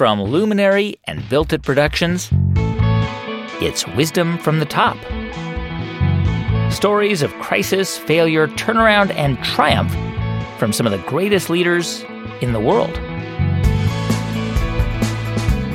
From Luminary and Built It Productions, it's Wisdom from the Top. Stories of crisis, failure, turnaround, and triumph from some of the greatest leaders in the world.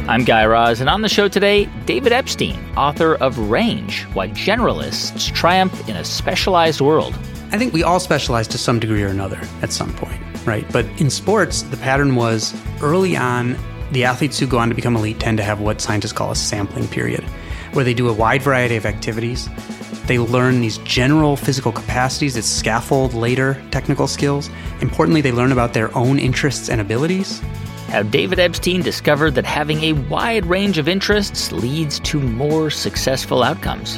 I'm Guy Raz, and on the show today, David Epstein, author of Range Why Generalists Triumph in a Specialized World. I think we all specialize to some degree or another at some point, right? But in sports, the pattern was early on, the athletes who go on to become elite tend to have what scientists call a sampling period, where they do a wide variety of activities. They learn these general physical capacities that scaffold later technical skills. Importantly, they learn about their own interests and abilities. How David Epstein discovered that having a wide range of interests leads to more successful outcomes.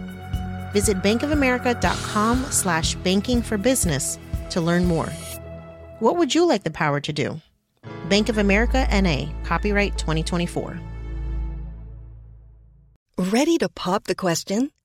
Visit bankofamerica.com slash banking for business to learn more. What would you like the power to do? Bank of America NA, copyright 2024. Ready to pop the question?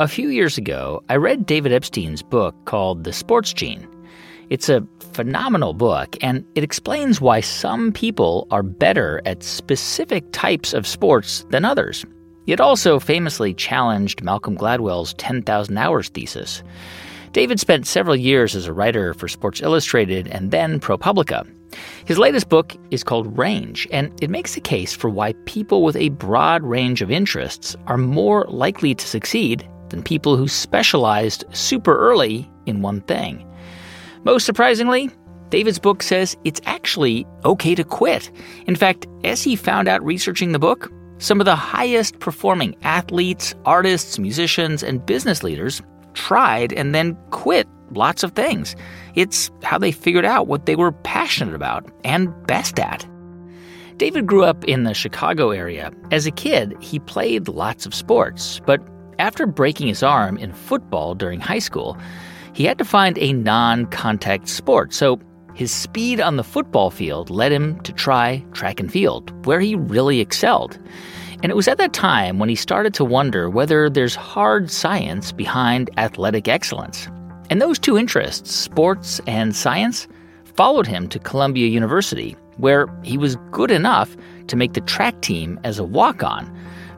A few years ago, I read David Epstein's book called The Sports Gene. It's a phenomenal book, and it explains why some people are better at specific types of sports than others. It also famously challenged Malcolm Gladwell's 10,000 Hours thesis. David spent several years as a writer for Sports Illustrated and then ProPublica. His latest book is called Range, and it makes a case for why people with a broad range of interests are more likely to succeed than people who specialized super early in one thing. Most surprisingly, David's book says it's actually okay to quit. In fact, as he found out researching the book, some of the highest performing athletes, artists, musicians, and business leaders tried and then quit lots of things. It's how they figured out what they were passionate about and best at. David grew up in the Chicago area. As a kid, he played lots of sports, but after breaking his arm in football during high school, he had to find a non contact sport, so his speed on the football field led him to try track and field, where he really excelled. And it was at that time when he started to wonder whether there's hard science behind athletic excellence. And those two interests, sports and science, followed him to Columbia University, where he was good enough to make the track team as a walk on,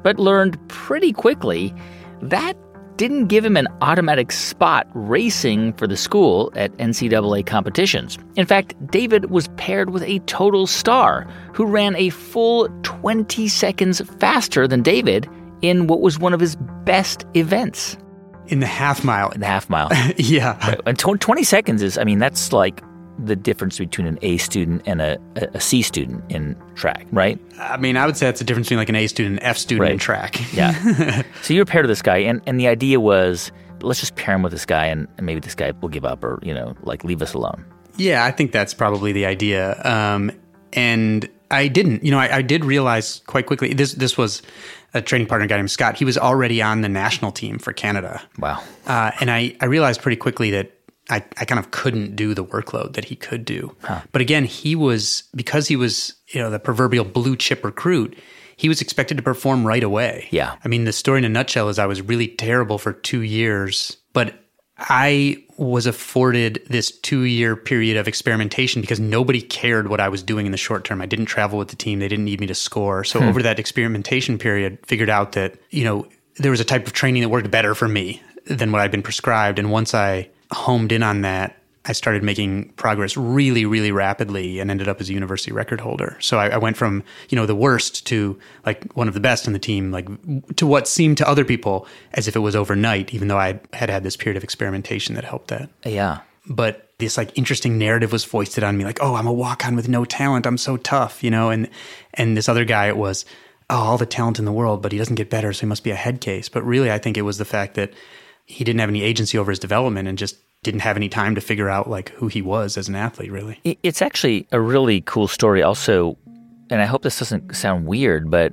but learned pretty quickly that didn't give him an automatic spot racing for the school at NCAA competitions. In fact, David was paired with a total star who ran a full 20 seconds faster than David in what was one of his best events. In the half mile. In the half mile. yeah. Right. And 20 seconds is, I mean, that's like the difference between an A student and a, a C student in track, right? I mean, I would say it's the difference between like an A student and F student right. in track. yeah. so you're paired with this guy, and, and the idea was let's just pair him with this guy, and, and maybe this guy will give up or, you know, like leave us alone. Yeah, I think that's probably the idea. Um, and I didn't, you know, I, I, did realize quite quickly this this was a training partner guy named Scott. He was already on the national team for Canada. Wow. Uh, and I, I realized pretty quickly that I, I kind of couldn't do the workload that he could do. Huh. But again, he was because he was, you know, the proverbial blue chip recruit, he was expected to perform right away. Yeah. I mean, the story in a nutshell is I was really terrible for two years, but I was afforded this two year period of experimentation because nobody cared what I was doing in the short term. I didn't travel with the team. They didn't need me to score. So hmm. over that experimentation period, figured out that, you know, there was a type of training that worked better for me than what I'd been prescribed. And once I homed in on that, I started making progress really, really rapidly and ended up as a university record holder. So I, I, went from, you know, the worst to like one of the best in the team, like to what seemed to other people as if it was overnight, even though I had had this period of experimentation that helped that. Yeah. But this like interesting narrative was foisted on me, like, oh, I'm a walk on with no talent. I'm so tough, you know, and and this other guy, it was, oh, all the talent in the world, but he doesn't get better, so he must be a head case. But really, I think it was the fact that he didn't have any agency over his development and just didn't have any time to figure out like who he was as an athlete really. It's actually a really cool story also and i hope this doesn't sound weird but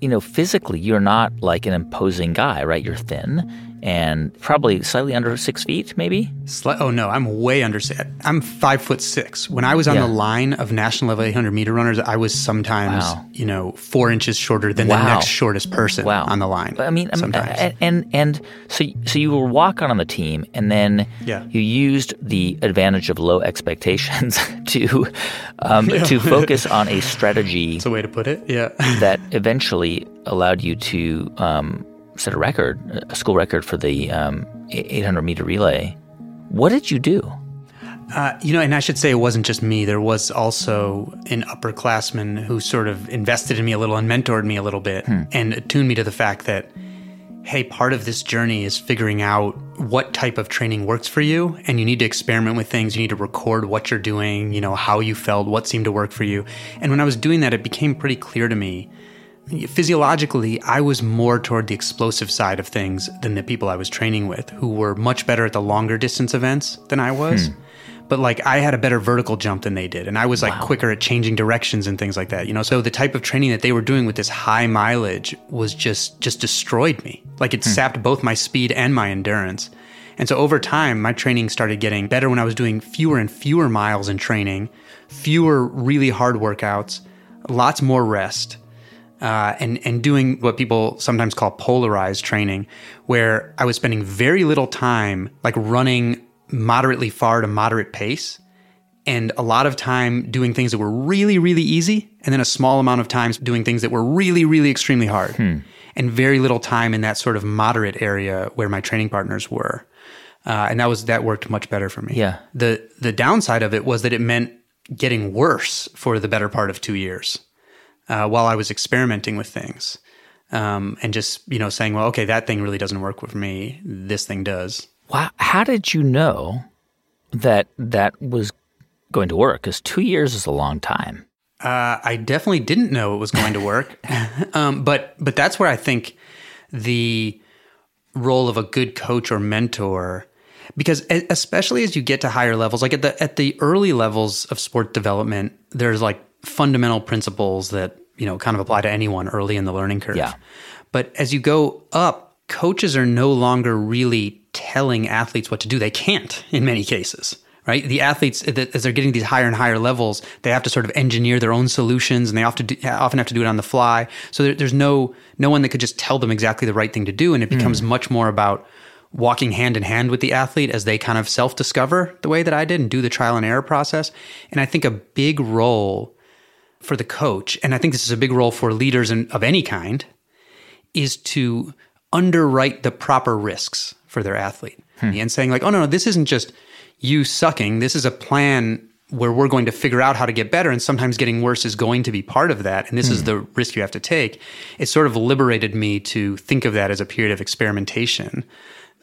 you know physically you're not like an imposing guy right? You're thin and probably slightly under six feet, maybe. Sli- oh no, I'm way under. six. I'm five foot six. When I was on yeah. the line of national level 800 meter runners, I was sometimes, wow. you know, four inches shorter than wow. the next shortest person wow. on the line. I mean, sometimes. and, and and so so you were walk on on the team, and then yeah. you used the advantage of low expectations to um, yeah. to focus on a strategy. That's a way to put it. Yeah, that eventually allowed you to. Um, set a record, a school record for the um, 800 meter relay. What did you do? Uh, you know, and I should say it wasn't just me. There was also an upperclassman who sort of invested in me a little and mentored me a little bit hmm. and attuned me to the fact that, hey, part of this journey is figuring out what type of training works for you. And you need to experiment with things. You need to record what you're doing, you know, how you felt, what seemed to work for you. And when I was doing that, it became pretty clear to me physiologically, I was more toward the explosive side of things than the people I was training with, who were much better at the longer distance events than I was. Hmm. But like I had a better vertical jump than they did, and I was like wow. quicker at changing directions and things like that. You know, so the type of training that they were doing with this high mileage was just just destroyed me. Like it hmm. sapped both my speed and my endurance. And so over time, my training started getting better when I was doing fewer and fewer miles in training, fewer really hard workouts, lots more rest uh, and and doing what people sometimes call polarized training, where I was spending very little time like running moderately far to moderate pace, and a lot of time doing things that were really really easy, and then a small amount of times doing things that were really really extremely hard, hmm. and very little time in that sort of moderate area where my training partners were, uh, and that was that worked much better for me. Yeah. The the downside of it was that it meant getting worse for the better part of two years uh, while I was experimenting with things. Um, and just you know saying, well, okay, that thing really doesn't work with me. This thing does. Wow, how did you know that that was going to work? Because two years is a long time. Uh, I definitely didn't know it was going to work, um, but but that's where I think the role of a good coach or mentor because especially as you get to higher levels like at the at the early levels of sport development there's like fundamental principles that you know kind of apply to anyone early in the learning curve. Yeah. But as you go up, coaches are no longer really telling athletes what to do. They can't in many cases. Right, the athletes as they're getting these higher and higher levels, they have to sort of engineer their own solutions, and they often do, often have to do it on the fly. So there, there's no no one that could just tell them exactly the right thing to do, and it becomes mm. much more about walking hand in hand with the athlete as they kind of self discover the way that I did and do the trial and error process. And I think a big role for the coach, and I think this is a big role for leaders in, of any kind, is to underwrite the proper risks for their athlete hmm. and saying like, oh no, no, this isn't just you sucking. This is a plan where we're going to figure out how to get better, and sometimes getting worse is going to be part of that. And this hmm. is the risk you have to take. It sort of liberated me to think of that as a period of experimentation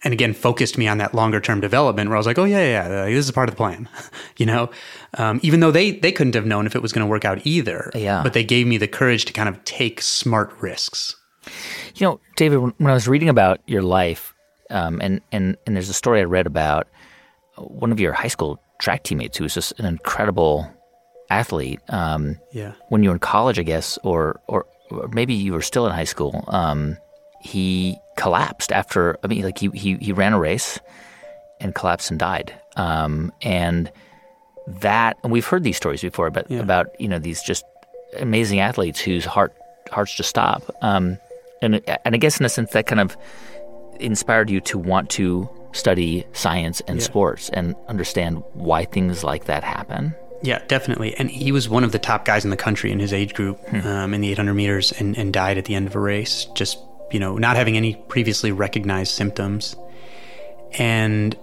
and again focused me on that longer term development where I was like, oh yeah, yeah, yeah this is part of the plan, you know, um, even though they they couldn't have known if it was going to work out either. Yeah. But they gave me the courage to kind of take smart risks. You know, David, when I was reading about your life, um, and and and there's a story I read about one of your high school track teammates who was just an incredible athlete. Um, yeah. When you were in college, I guess, or or, or maybe you were still in high school. He collapsed after. I mean, like he he he ran a race and collapsed and died. Um, and that and we've heard these stories before, but yeah. about you know these just amazing athletes whose heart hearts just stop. Um, and and I guess in a sense that kind of inspired you to want to study science and yeah. sports and understand why things like that happen. Yeah, definitely. And he was one of the top guys in the country in his age group hmm. um, in the 800 meters and, and died at the end of a race just you know, not having any previously recognized symptoms. And,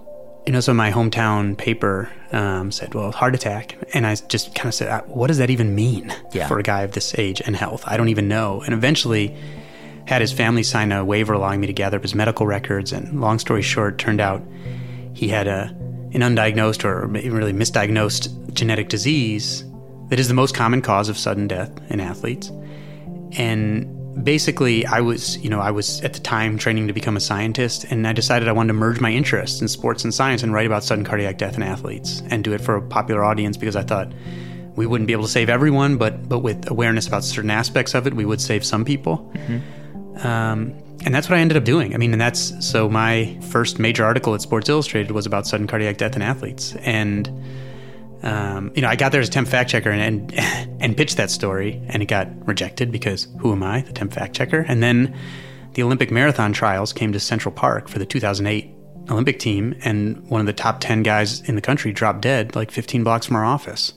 you know, so my hometown paper um, said, well, heart attack. And I just kind of said, uh, what does that even mean Yeah. for a guy of this age and health? I don't even know. And eventually had his family sign a waiver allowing me to gather up his medical records. And long story short, turned out he had a an undiagnosed or really misdiagnosed genetic disease that is the most common cause of sudden death in athletes. And basically, I was, you know, I was at the time training to become a scientist, and I decided I wanted to merge my interests in sports and science and write about sudden cardiac death in athletes and do it for a popular audience because I thought we wouldn't be able to save everyone, but but with awareness about certain aspects of it, we would save some people. Um, and that's what I ended up doing. I mean, and that's so my first major article at Sports Illustrated was about sudden cardiac death in athletes. And, um, you know, I got there as a temp fact checker and, and, and pitched that story, and it got rejected because who am I, the temp fact checker? And then the Olympic marathon trials came to Central Park for the 2008 Olympic team, and one of the top 10 guys in the country dropped dead like 15 blocks from our office.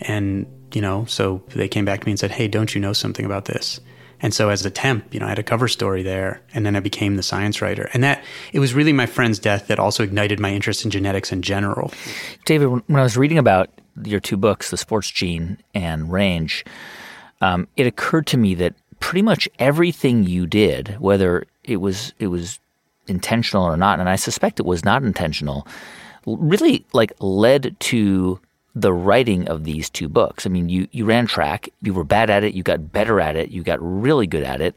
And, you know, so they came back to me and said, hey, don't you know something about this? And so as a temp, you know, I had a cover story there and then I became the science writer. And that it was really my friend's death that also ignited my interest in genetics in general. David, when I was reading about your two books, The Sports Gene and Range, um, it occurred to me that pretty much everything you did, whether it was it was intentional or not, and I suspect it was not intentional, really like led to the writing of these two books. I mean, you you ran track, you were bad at it, you got better at it, you got really good at it.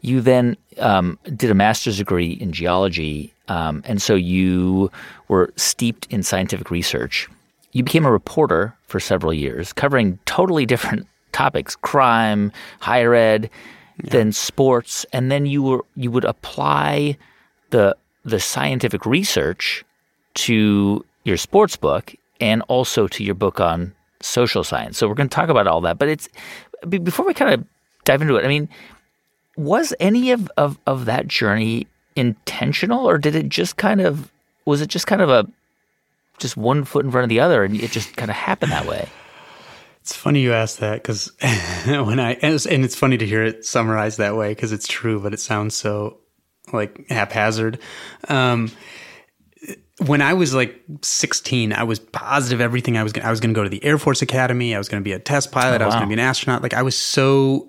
You then um, did a master's degree in geology, um, and so you were steeped in scientific research. You became a reporter for several years, covering totally different topics: crime, higher ed, then sports, and then you were you would apply the the scientific research to your sports book and also to your book on social science. So we're going to talk about all that, but it's before we kind of dive into it. I mean, was any of, of, of that journey intentional or did it just kind of was it just kind of a just one foot in front of the other and it just kind of happened that way It's funny you ask that because when I and it's, and it's funny to hear it summarized that way because it's true, but it sounds so like haphazard. Um, when I was like 16, I was positive everything I was gonna, I was going to go to the Air Force Academy. I was going to be a test pilot. I was going to be an astronaut. Like I was so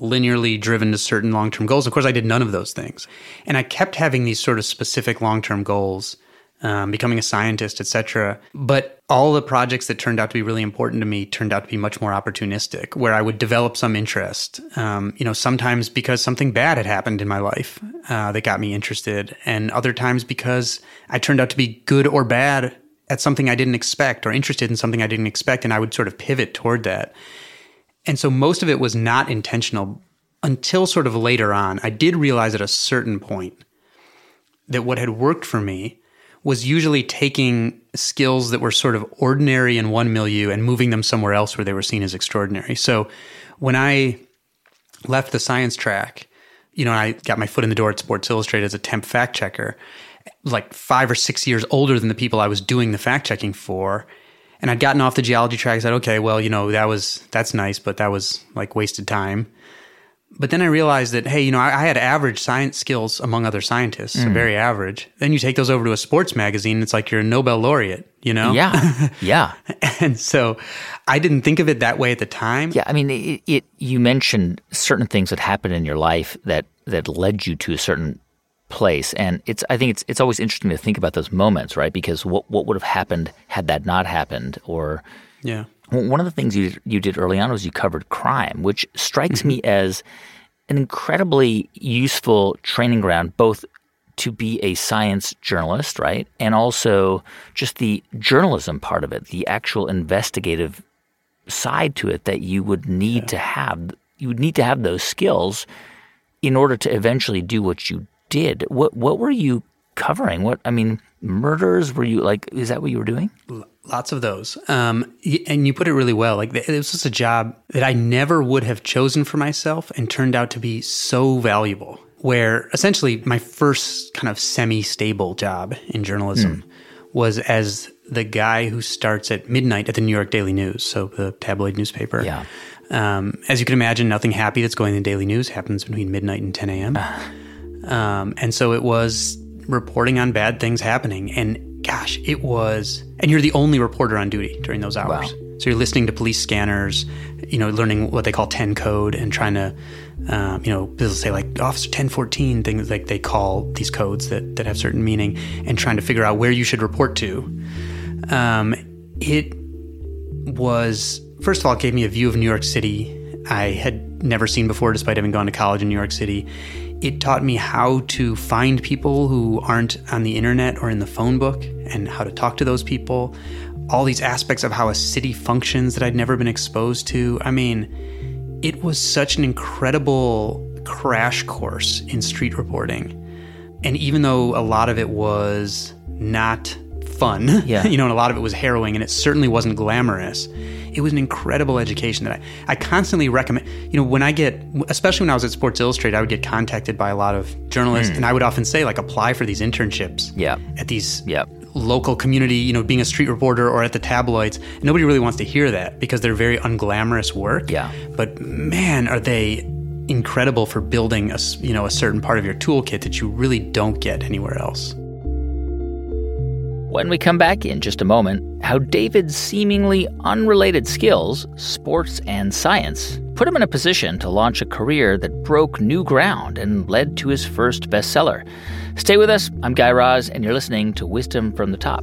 linearly driven to certain long term goals. Of course, I did none of those things, and I kept having these sort of specific long term goals, um, becoming a scientist, etc. But all the projects that turned out to be really important to me turned out to be much more opportunistic, where I would develop some interest. Um, you know, sometimes because something bad had happened in my life uh, that got me interested, and other times because I turned out to be good or bad at something I didn't expect, or interested in something I didn't expect, and I would sort of pivot toward that. And so most of it was not intentional until sort of later on. I did realize at a certain point that what had worked for me was usually taking skills that were sort of ordinary in one milieu and moving them somewhere else where they were seen as extraordinary. So when I left the science track, you know, I got my foot in the door at Sports Illustrated as a temp fact checker, like five or six years older than the people I was doing the fact checking for. And I'd gotten off the geology track. I said, okay, well, you know, that was, that's nice, but that was like wasted time. But then I realized that, hey, you know, I, I had average science skills among other scientists, so mm. very average. Then you take those over to a sports magazine, it's like you're a Nobel laureate, you know? yeah yeah and so I didn't think of it that way at the time. Yeah, I mean, it, it. You mentioned certain things that happened in your life that that led you to a certain place, and it's. I think it's it's always interesting to think about those moments, right? Because what what would have happened had that not happened, or Yeah. One of the things you you did early on was you covered crime, which strikes me mm-hmm. as an incredibly useful training ground, both to be a science journalist, right, and also just the journalism part of it, the actual investigative side to it that you would need to have. You would need to have those skills in order to eventually do what you did. What what were you covering? What I mean, murders? Were you like? Is that what you were doing? Lots of those. Um, and you put it really well. Like, it was just a job that I never would have chosen for myself and turned out to be so valuable. Where essentially my first kind of semi stable job in journalism was as the guy who starts at midnight at the New York Daily News, so the tabloid newspaper. Yeah. Um, as you can imagine, nothing happy that's going in the daily news happens between midnight and 10 a.m. Um, and so it was reporting on bad things happening. And gosh, it was, and you're the only reporter on duty during those hours. Wow. So you're listening to police scanners, you know, learning what they call 10 code and trying to, um, you know, people say like Officer 1014, things like they call these codes that, that have certain meaning and trying to figure out where you should report to. Um, it was, first of all, it gave me a view of New York City I had never seen before, despite having gone to college in New York City. It taught me how to find people who aren't on the internet or in the phone book and how to talk to those people. All these aspects of how a city functions that I'd never been exposed to. I mean, it was such an incredible crash course in street reporting. And even though a lot of it was not fun, Yeah. you know, and a lot of it was harrowing and it certainly wasn't glamorous, it was an incredible education that I, I constantly recommend. You know, when I get, especially when I was at Sports Illustrated, I would get contacted by a lot of journalists hmm. and I would often say, like, apply for these internships Yeah. at these Yeah. local community, you know, being a street reporter or at the tabloids. Nobody really wants to hear that because they're very unglamorous work. Yeah. But man, are they incredible for building a, you know, a certain part of your toolkit that you really don't get anywhere else. When we come back in just a moment, how David's seemingly unrelated skills, sports and science, put him in a position to launch a career that broke new ground and led to his first bestseller. Stay with us. I'm Guy Raz, and you're listening to Wisdom from the Top.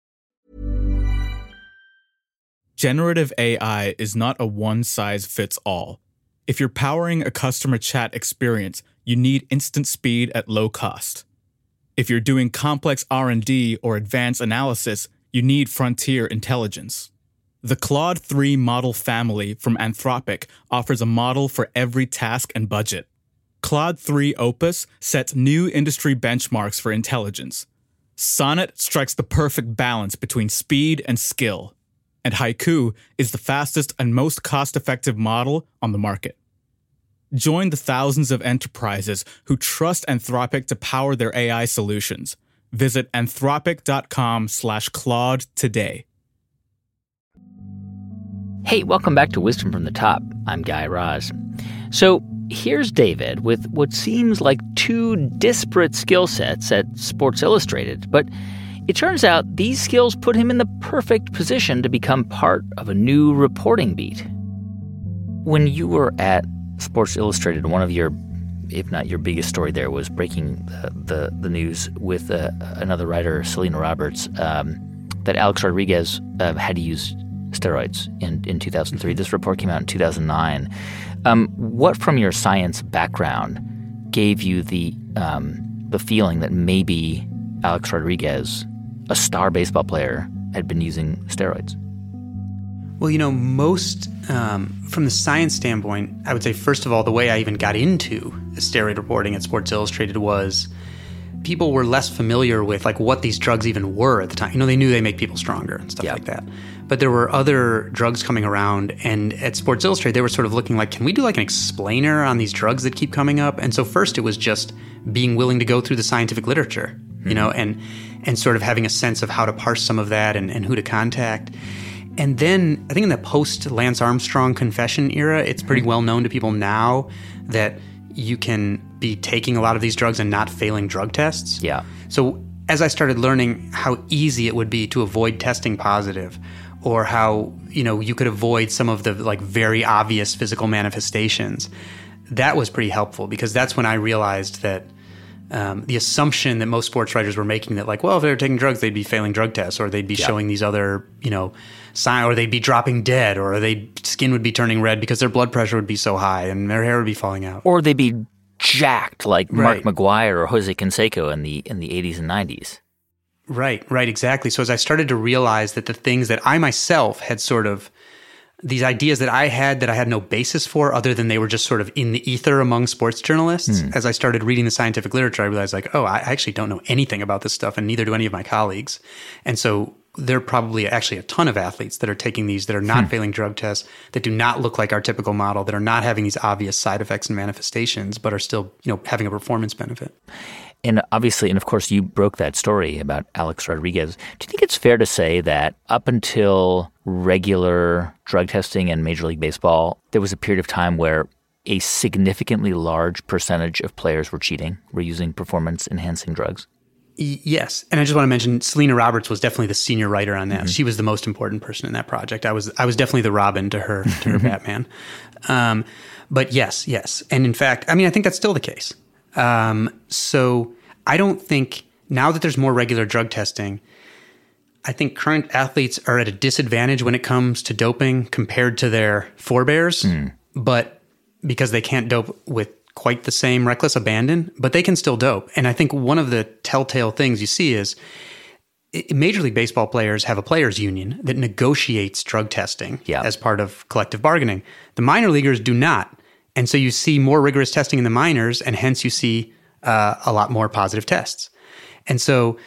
Generative AI is not a one size fits all. If you're powering a customer chat experience, you need instant speed at low cost. If you're doing complex R&D or advanced analysis, you need frontier intelligence. The Claude 3 model family from Anthropic offers a model for every task and budget. Claude 3 Opus sets new industry benchmarks for intelligence. Sonnet strikes the perfect balance between speed and skill. And Haiku is the fastest and most cost effective model on the market. Join the thousands of enterprises who trust Anthropic to power their AI solutions. Visit anthropic.com slash Claude today. Hey, welcome back to Wisdom from the Top. I'm Guy Raz. So here's David with what seems like two disparate skill sets at Sports Illustrated, but it turns out these skills put him in the perfect position to become part of a new reporting beat. When you were at Sports Illustrated, one of your, if not your biggest story there, was breaking the, the, the news with uh, another writer, Selena Roberts, um, that Alex Rodriguez uh, had to use steroids in, in 2003. This report came out in 2009. Um, what from your science background gave you the um, the feeling that maybe Alex Rodriguez, a star baseball player, had been using steroids? Well, you know, most um, from the science standpoint, I would say first of all, the way I even got into steroid reporting at Sports Illustrated was people were less familiar with like what these drugs even were at the time. You know, they knew they make people stronger and stuff Yeah. like that. But there were other drugs coming around, and at Sports Illustrated, they were sort of looking like, can we do like an explainer on these drugs that keep coming up? And so first, it was just being willing to go through the scientific literature, you know, and and sort of having a sense of how to parse some of that and, and who to contact. And then I think in the post Lance Armstrong confession era, it's pretty well known to people now that you can be taking a lot of these drugs and not failing drug tests. Yeah. So as I started learning how easy it would be to avoid testing positive or how, you know, you could avoid some of the like very obvious physical manifestations, that was pretty helpful because that's when I realized that um, the assumption that most sports writers were making that like, well, if they were taking drugs, they'd be failing drug tests, or they'd be showing these other, you know, sign, or they'd be dropping dead, or they skin would be turning red because their blood pressure would be so high and their hair would be falling out. Or they'd be jacked like Right. Mark McGwire or Jose Canseco in the in the 80s and 90s. Right, right, exactly. So as I started to realize that the things that I myself had sort of these ideas that I had that I had no basis for other than they were just sort of in the ether among sports journalists. Hmm. As I started reading the scientific literature, I realized like, oh, I actually don't know anything about this stuff and neither do any of my colleagues. And so there are probably actually a ton of athletes that are taking these that are not hmm. failing drug tests, that do not look like our typical model, that are not having these obvious side effects and manifestations, but are still, you know, having a performance benefit. And obviously, and of course, you broke that story about Alex Rodriguez. Do you think it's fair to say that up until regular drug testing in Major League Baseball, there was a period of time where a significantly large percentage of players were cheating, were using performance enhancing drugs? Yes, and I just want to mention Selena Roberts was definitely the senior writer on that. She was the most important person in that project. I was I was definitely the Robin to her to her Batman. Um, but yes, yes, and in fact, I mean, I think that's still the case. Um, so I don't think now that there's more regular drug testing, I think current athletes are at a disadvantage when it comes to doping compared to their forebears. But because they can't dope with quite the same reckless abandon, but they can still dope. And I think one of the telltale things you see is Major League Baseball players have a players union that negotiates drug testing Yeah. as part of collective bargaining. The minor leaguers do not. And so you see more rigorous testing in the minors, and hence you see uh, a lot more positive tests. And so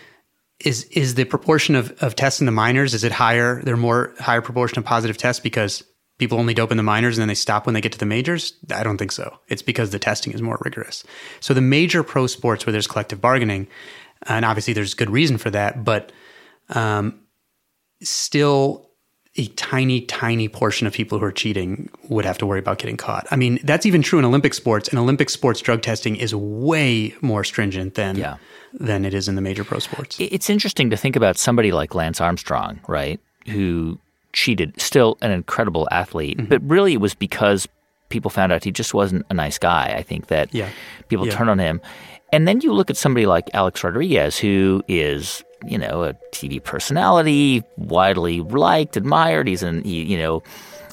is is the proportion of, of tests in the minors is it higher they're more higher proportion of positive tests because people only dope in the minors and then they stop when they get to the majors? I don't think so. It's because the testing is more rigorous. So the major pro sports where there's collective bargaining and obviously there's good reason for that but um, still a tiny tiny portion of people who are cheating would have to worry about getting caught i mean that's even true in olympic sports and olympic sports drug testing is way more stringent than Yeah. than it is in the major pro sports It's interesting to think about somebody like Lance Armstrong, right, who cheated, still an incredible athlete, Mm-hmm. but really it was because people found out he just wasn't a nice guy. I think that Yeah. people Yeah. turned on him. And then you look at somebody like Alex Rodriguez, who is, you know, a TV personality, widely liked, admired. He's an, he, you know,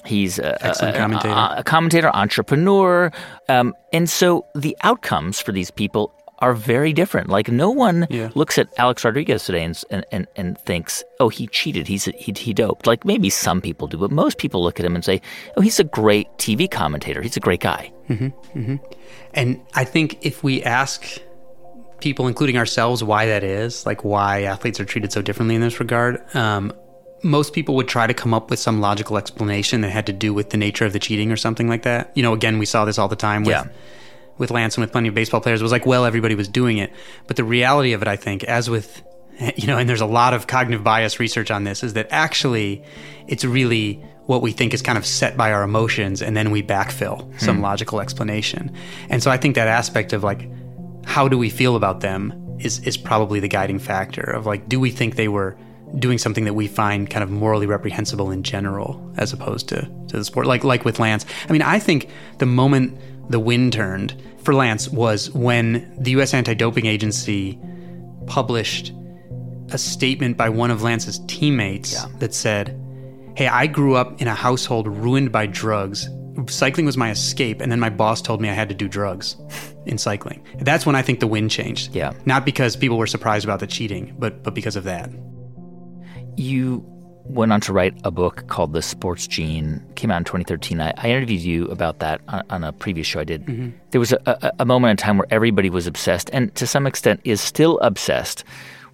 he's a, a- commentator. a- a commentator, entrepreneur. Um, and so the outcomes for these people are very different. Like no one Yeah. looks at Alex Rodriguez today and, and, and, and thinks, oh, he cheated. He's he, he doped. Like maybe some people do, but most people look at him and say, oh, he's a great TV commentator. He's a great guy. And I think if we ask people, including ourselves, why that is, like why athletes are treated so differently in this regard, um, most people would try to come up with some logical explanation that had to do with the nature of the cheating or something like that. You know, again, we saw this all the time with, Yeah. with Lance and with plenty of baseball players. It was like, well, everybody was doing it. But the reality of it, I think, as with, you know, and there's a lot of cognitive bias research on this, is that actually it's really what we think is kind of set by our emotions and then we backfill some logical explanation. And so I think that aspect of like, how do we feel about them is, is probably the guiding factor of like, do we think they were doing something that we find kind of morally reprehensible in general as opposed to, to the sport? Like, like with Lance. I mean, I think the moment the wind turned for Lance was when the U.S. Anti Doping Agency published a statement by one of Lance's teammates that said, Hey, I grew up in a household ruined by drugs. Cycling was my escape, and then my boss told me I had to do drugs in cycling. That's when I think the wind changed. Yeah. Not because people were surprised about the cheating, but but because of that. You went on to write a book called The Sports Gene. Came out in 2013. I, I interviewed you about that on, on, a previous show I did. Mm-hmm. There was a, a, a moment in time where everybody was obsessed, and to some extent is still obsessed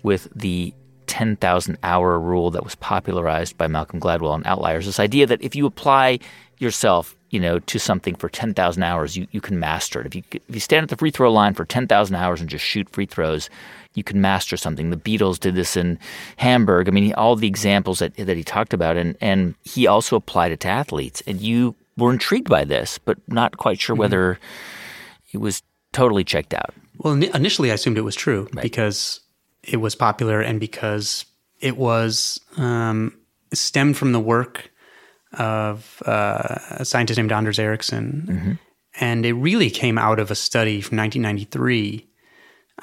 with the 10,000 hour rule that was popularized by Malcolm Gladwell and Outliers. This idea that if you apply yourself, you know, to something for 10,000 hours, you, you can master it. If you, if you stand at the free throw line for 10,000 hours and just shoot free throws, you can master something. The Beatles did this in Hamburg. I mean, all the examples that, that he talked about. And, and he also applied it to athletes. And you were intrigued by this, but not quite sure mm-hmm. whether it was totally checked out. Well, initially I assumed it was true right. because it was popular and because it was um, stemmed from the work of uh, a scientist named Anders Ericsson. Mm-hmm. And it really came out of a study from 1993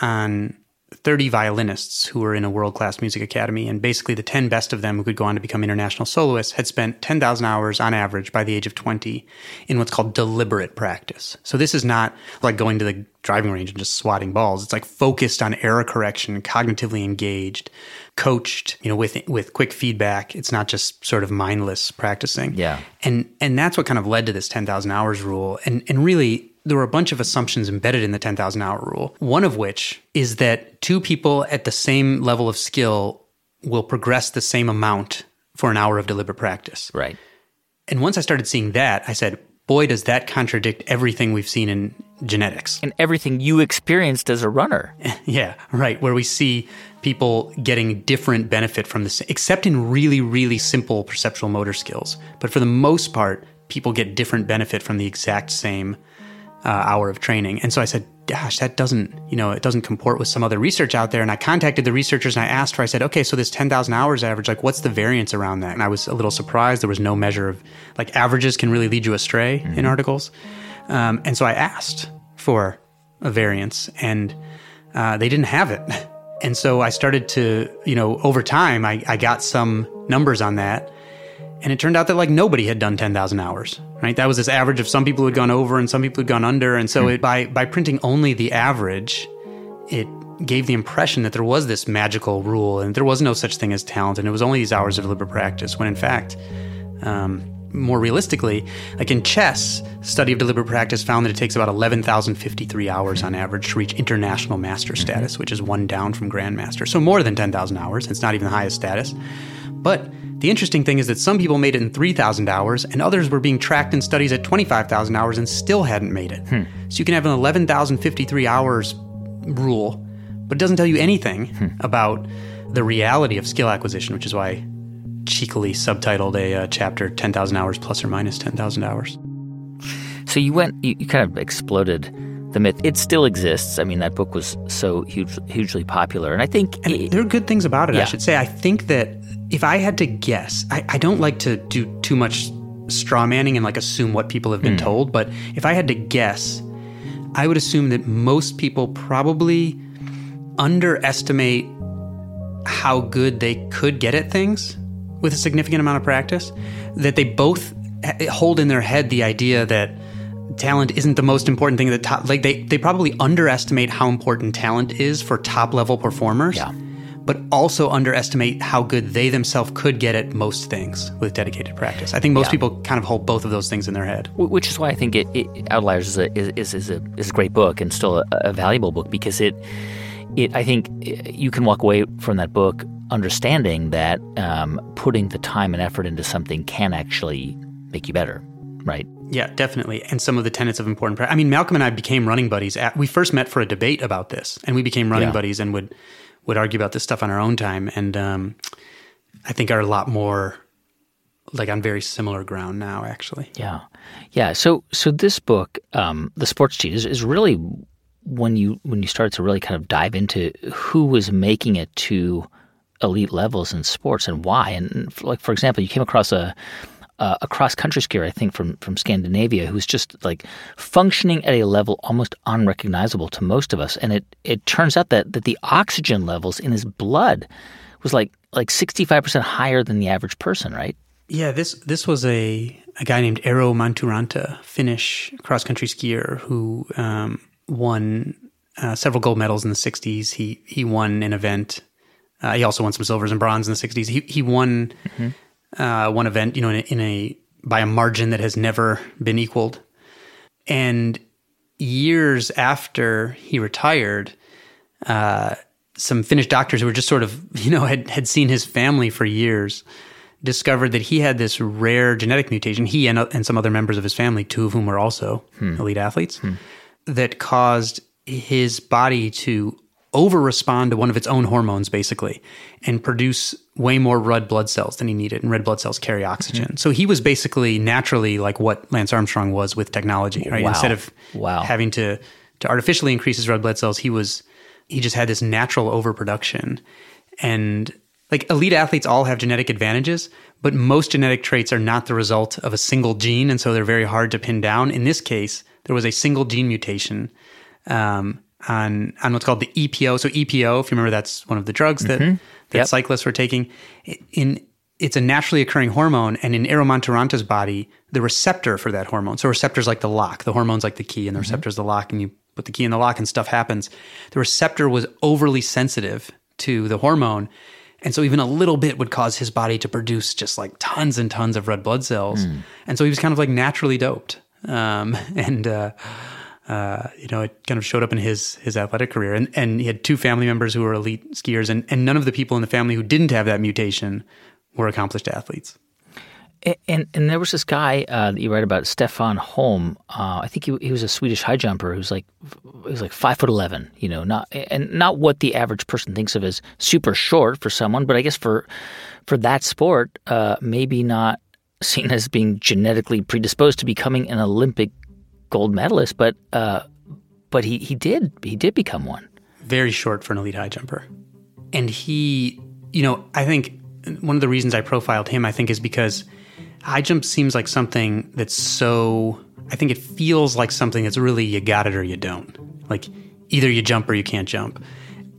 on 30 violinists who were in a world class music academy. And basically, the 10 best of them who could go on to become international soloists had spent 10,000 hours on average by the age of 20 in what's called deliberate practice. So, this is not like going to the driving range and just swatting balls. It's like focused on error correction, cognitively engaged, coached, you know, with with quick feedback. It's not just sort of mindless practicing. Yeah. And and that's what kind of led to this 10,000 hours rule. And and really there were a bunch of assumptions embedded in the 10,000 hour rule. One of which is that two people at the same level of skill will progress the same amount for an hour of deliberate practice. Right. And once I started seeing that, I said, boy, does that contradict everything we've seen in genetics. And everything you experienced as a runner. yeah, right. Where we see people getting different benefit from this, except in really, really simple perceptual motor skills. But for the most part, people get different benefit from the exact same uh, hour of training. And so I said, gosh, that doesn't, you know, it doesn't comport with some other research out there. And I contacted the researchers and I asked her, I said, okay, so this 10,000 hours average, like what's the variance around that? And I was a little surprised. There was no measure of, like, averages can really lead you astray mm-hmm. in articles. Um, and so I asked for a variance and uh, they didn't have it. And so I started to, you know, over time, I, I got some numbers on that. And it turned out that like nobody had done 10,000 hours, right? That was this average of some people who had gone over and some people who had gone under. And so mm. it, by, by printing only the average, it gave the impression that there was this magical rule and there was no such thing as talent and it was only these hours of deliberate practice when in fact, um, more realistically, like in chess, study of deliberate practice found that it takes about 11,053 hours on average to reach international master mm-hmm. status, which is one down from grandmaster. So more than 10,000 hours. It's not even the highest status. But the interesting thing is that some people made it in 3,000 hours, and others were being tracked in studies at 25,000 hours and still hadn't made it. Hmm. So you can have an 11,053 hours rule, but it doesn't tell you anything hmm. about the reality of skill acquisition, which is why cheekily subtitled a uh, chapter 10,000 hours plus or minus 10,000 hours. So you went, you, you kind of exploded the myth. It still exists. I mean, that book was so huge, hugely popular, and I think and it, there are good things about it. Yeah. I should say. I think that if I had to guess, I, I don't like to do too much straw manning and like assume what people have been mm. told, but if I had to guess, I would assume that most people probably underestimate how good they could get at things with a significant amount of practice. That they both hold in their head the idea that talent isn't the most important thing at the top. Like they, they probably underestimate how important talent is for top level performers. Yeah but also underestimate how good they themselves could get at most things with dedicated practice. I think most yeah. people kind of hold both of those things in their head. Which is why I think it, it Outliers is a, is, is, a, is a great book and still a, a valuable book because it, it I think you can walk away from that book understanding that um, putting the time and effort into something can actually make you better, right? Yeah, definitely. And some of the tenets of important practice. I mean, Malcolm and I became running buddies. At, we first met for a debate about this, and we became running yeah. buddies and would would argue about this stuff on our own time, and um, I think are a lot more like on very similar ground now. Actually, yeah, yeah. So so this book, um, the Sports Gene, is, is really when you when you start to really kind of dive into who was making it to elite levels in sports and why. And like for example, you came across a uh, a cross country skier, I think from from Scandinavia, who's just like functioning at a level almost unrecognizable to most of us. And it it turns out that that the oxygen levels in his blood was like like sixty five percent higher than the average person, right? Yeah, this this was a a guy named Eero Mäntyranta, Finnish cross country skier who um, won uh, several gold medals in the '60s. He he won an event. Uh, he also won some silvers and bronze in the '60s. He he won. Mm-hmm uh, one event, you know, in a, in a by a margin that has never been equaled. And years after he retired, uh, some Finnish doctors who were just sort of, you know, had, had seen his family for years discovered that he had this rare genetic mutation, he and, and some other members of his family, two of whom were also hmm. elite athletes, hmm. that caused his body to over respond to one of its own hormones, basically, and produce way more red blood cells than he needed. And red blood cells carry oxygen. Mm-hmm. So he was basically naturally like what Lance Armstrong was with technology, right? Wow. Instead of wow. having to, to artificially increase his red blood cells, he was, he just had this natural overproduction. And like elite athletes all have genetic advantages, but most genetic traits are not the result of a single gene. And so they're very hard to pin down. In this case, there was a single gene mutation. Um, on on what's called the EPO. So EPO, if you remember, that's one of the drugs that mm-hmm. that yep. cyclists were taking. In it's a naturally occurring hormone, and in Eero Mäntyranta's body, the receptor for that hormone. So receptors like the lock, the hormone's like the key, and the mm-hmm. receptor's the lock, and you put the key in the lock, and stuff happens. The receptor was overly sensitive to the hormone. And so even a little bit would cause his body to produce just like tons and tons of red blood cells. Mm. And so he was kind of like naturally doped. Um, and uh, uh, you know, it kind of showed up in his his athletic career. And and he had two family members who were elite skiers, and and none of the people in the family who didn't have that mutation were accomplished athletes. And, and, and there was this guy uh, that you write about, Stefan Holm. Uh, I think he, he was a Swedish high jumper who's like he was like five foot eleven. You know, not and not what the average person thinks of as super short for someone, but I guess for for that sport, uh, maybe not seen as being genetically predisposed to becoming an Olympic gold medalist, but uh, but he he did he did become one. Very short for an elite high jumper, and he, you know, I think one of the reasons I profiled him, I think, is because high jump seems like something that's so. I think it feels like something that's really you got it or you don't. Like either you jump or you can't jump.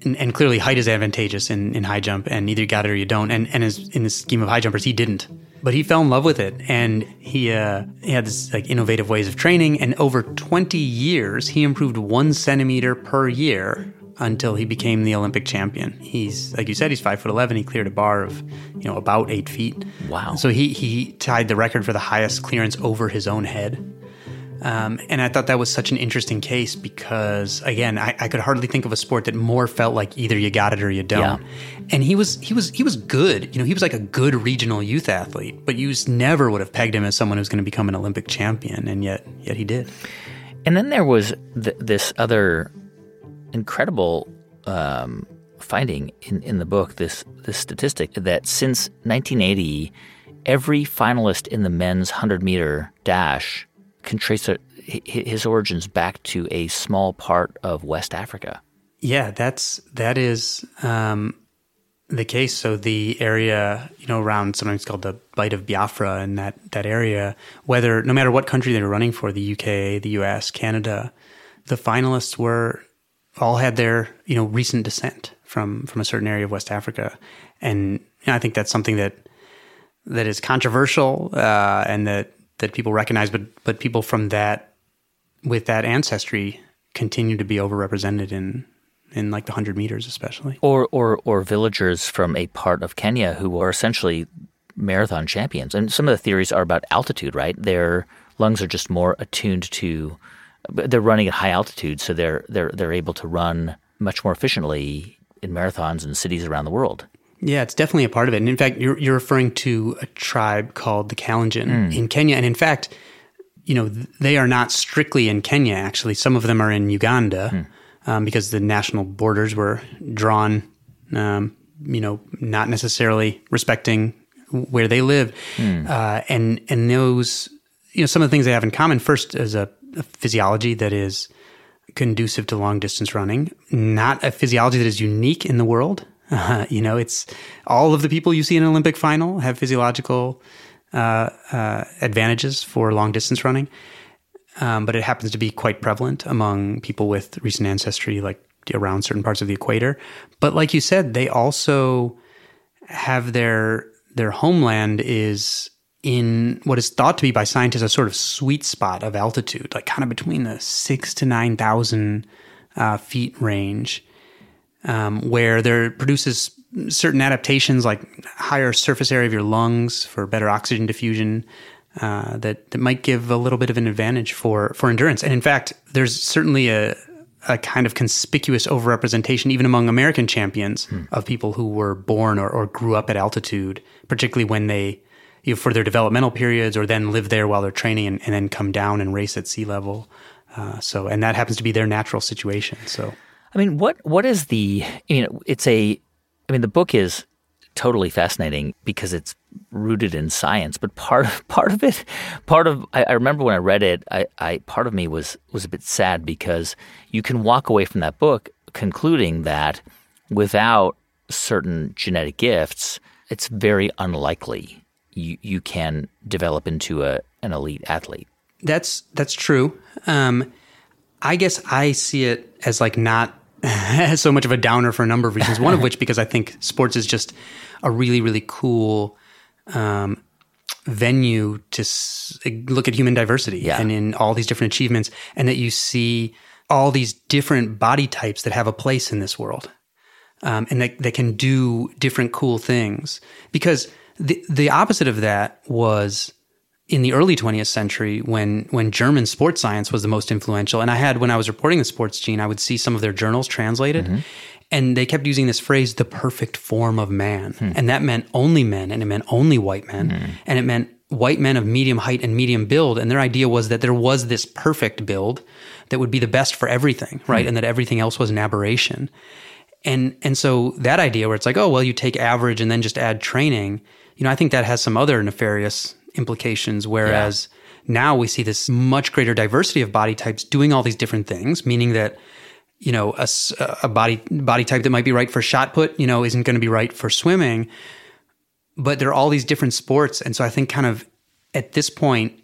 And, and clearly height is advantageous in, in high jump, and either you got it or you don't. And and as, in the scheme of high jumpers, he didn't but he fell in love with it and he, uh, he had this like innovative ways of training and over 20 years he improved one centimeter per year until he became the olympic champion. He's like you said he's five foot 11 he cleared a bar of you know about eight feet. Wow. So he, he tied the record for the highest clearance over his own head um, and I thought that was such an interesting case because, again, I, I, could hardly think of a sport that more felt like either you got it or you don't. Yeah. And he was he was he was good. You know, he was like a good regional youth athlete, but you never would have pegged him as someone who's going to become an Olympic champion, and yet yet he did. And then there was th- this other incredible um, finding in, in the book. This this statistic that since 1980, every finalist in the men's 100 meter dash can trace a, his origins back to a small part of West Africa. Yeah, that's that is um, the case. So the area, you know, around sometimes called the Bight of Biafra, and that that area, whether no matter what country they were running for, the UK, the US, Canada, the finalists were all had their you know recent descent from from a certain area of West Africa, and you know, I think that's something that that is controversial uh, and that that people recognize, but but people from that with that ancestry continue to be overrepresented in in like the hundred meters, especially. Or or or villagers from a part of Kenya who are essentially marathon champions. And some of the theories are about altitude, right? Their lungs are just more attuned to they're running at high altitude, so they're they're they're able to run much more efficiently in marathons in cities around the world. Yeah, it's definitely a part of it. And in fact, you're, you're referring to a tribe called the Kalenjin mm. in Kenya. And in fact, you know, they are not strictly in Kenya, actually. Some of them are in Uganda mm. um, because the national borders were drawn, um, you know, not necessarily respecting where they live. Mm. Uh, and, and those, you know, some of the things they have in common first is a, a physiology that is conducive to long distance running, not a physiology that is unique in the world. Uh, you know, it's all of the people you see in an Olympic final have physiological uh, uh, advantages for long distance running, um, but it happens to be quite prevalent among people with recent ancestry, like around certain parts of the equator. But like you said, they also have their their homeland is in what is thought to be by scientists a sort of sweet spot of altitude, like kind of between the six to nine thousand uh, feet range um, where there produces certain adaptations like higher surface area of your lungs for better oxygen diffusion uh, that that might give a little bit of an advantage for for endurance. And in fact, there's certainly a a kind of conspicuous overrepresentation, even among American champions, hmm. of people who were born or, or grew up at altitude, particularly when they, you know, for their developmental periods, or then live there while they're training and, and then come down and race at sea level. Uh, so, and that happens to be their natural situation. So, I mean, what what is the? You know, it's a. I mean, the book is totally fascinating because it's rooted in science. But part of, part of it, part of I, I, remember when I read it, I, I part of me was was a bit sad because you can walk away from that book concluding that without certain genetic gifts, it's very unlikely you you can develop into a an elite athlete. That's that's true. Um, I guess I see it as like not so much of a downer for a number of reasons. One of which because I think sports is just a really really cool um, venue to s- look at human diversity yeah. and in all these different achievements, and that you see all these different body types that have a place in this world, um, and that, that can do different cool things. Because the the opposite of that was in the early 20th century when when German sports science was the most influential. And I had when I was reporting the sports gene, I would see some of their journals translated. Mm-hmm. And they kept using this phrase, the perfect form of man. Hmm. And that meant only men and it meant only white men. Hmm. And it meant white men of medium height and medium build. And their idea was that there was this perfect build that would be the best for everything, right? Hmm. And that everything else was an aberration. And and so that idea where it's like, oh well, you take average and then just add training, you know, I think that has some other nefarious implications. Whereas yeah. now we see this much greater diversity of body types doing all these different things, meaning that you know, a, a body body type that might be right for shot put, you know, isn't going to be right for swimming. But there are all these different sports, and so I think kind of at this point,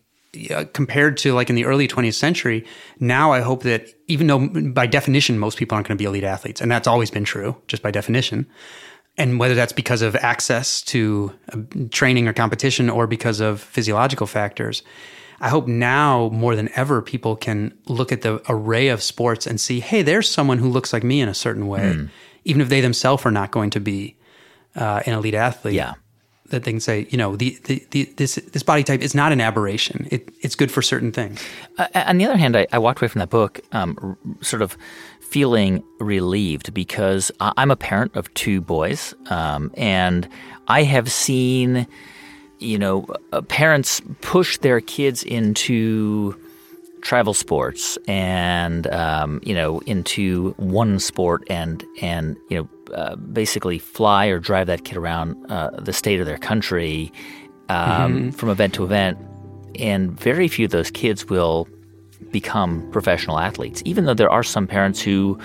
uh, compared to like in the early 20th century, now I hope that even though by definition most people aren't going to be elite athletes, and that's always been true just by definition, and whether that's because of access to uh, training or competition or because of physiological factors, I hope now more than ever people can look at the array of sports and see, hey, there's someone who looks like me in a certain way, mm. even if they themselves are not going to be uh, an elite athlete. Yeah. That they can say, you know, the, the, the, this this body type is not an aberration. It, it's good for certain things. Uh, on the other hand, I, I, walked away from that book um, sort of feeling relieved because I'm a parent of two boys, um, and I have seen you know, uh, parents push their kids into travel sports and um, you know into one sport and and you know uh, basically fly or drive that kid around uh, the state of their country um, mm-hmm. from event to event, and very few of those kids will become professional athletes. Even though there are some parents who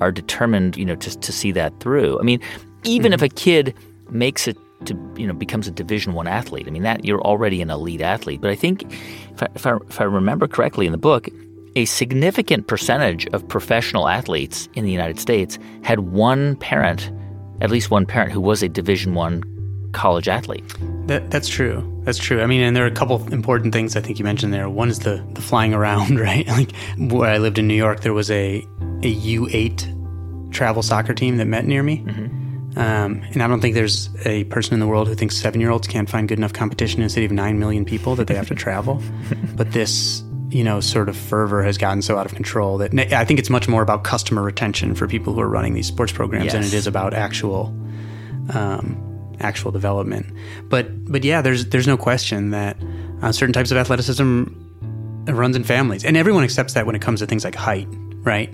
are determined, you know, to to see that through. I mean, even mm-hmm. if a kid makes it to you know becomes a Division One athlete. I mean that you're already an elite athlete. But I think if I, if I, if I remember correctly in the book, a significant percentage of professional athletes in the United States had one parent, at least one parent, who was a Division One college athlete. That, that's true. That's true. I mean, and there are a couple important things I think you mentioned there. One is the the flying around, right? Like where I lived in New York, there was a a U eight travel soccer team that met near me. Mm-hmm um, and I don't think there's a person in the world who thinks seven year olds can't find good enough competition in a city of nine million people that they have to travel. but this, you know, sort of fervor has gotten so out of control that I think it's much more about customer retention for people who are running these sports programs yes. than it is about actual, um, actual development. But but yeah, there's there's no question that uh, certain types of athleticism runs in families, and everyone accepts that when it comes to things like height, right?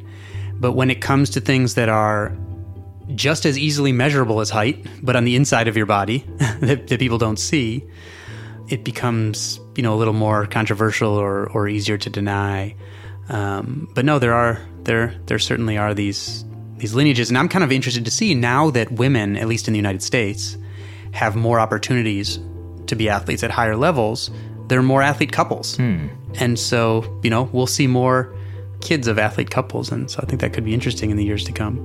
But when it comes to things that are just as easily measurable as height, but on the inside of your body that, that, people don't see, it becomes you know a little more controversial or, or easier to deny. Um, but no, there are there there certainly are these these lineages, and I'm kind of interested to see now that women, at least in the United States, have more opportunities to be athletes at higher levels. There are more athlete couples, hmm. and so you know we'll see more kids of athlete couples, and so I think that could be interesting in the years to come.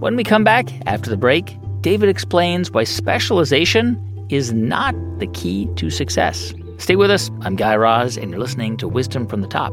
When we come back after the break, David explains why specialization is not the key to success. Stay with us. I'm Guy Raz, and you're listening to Wisdom from the Top.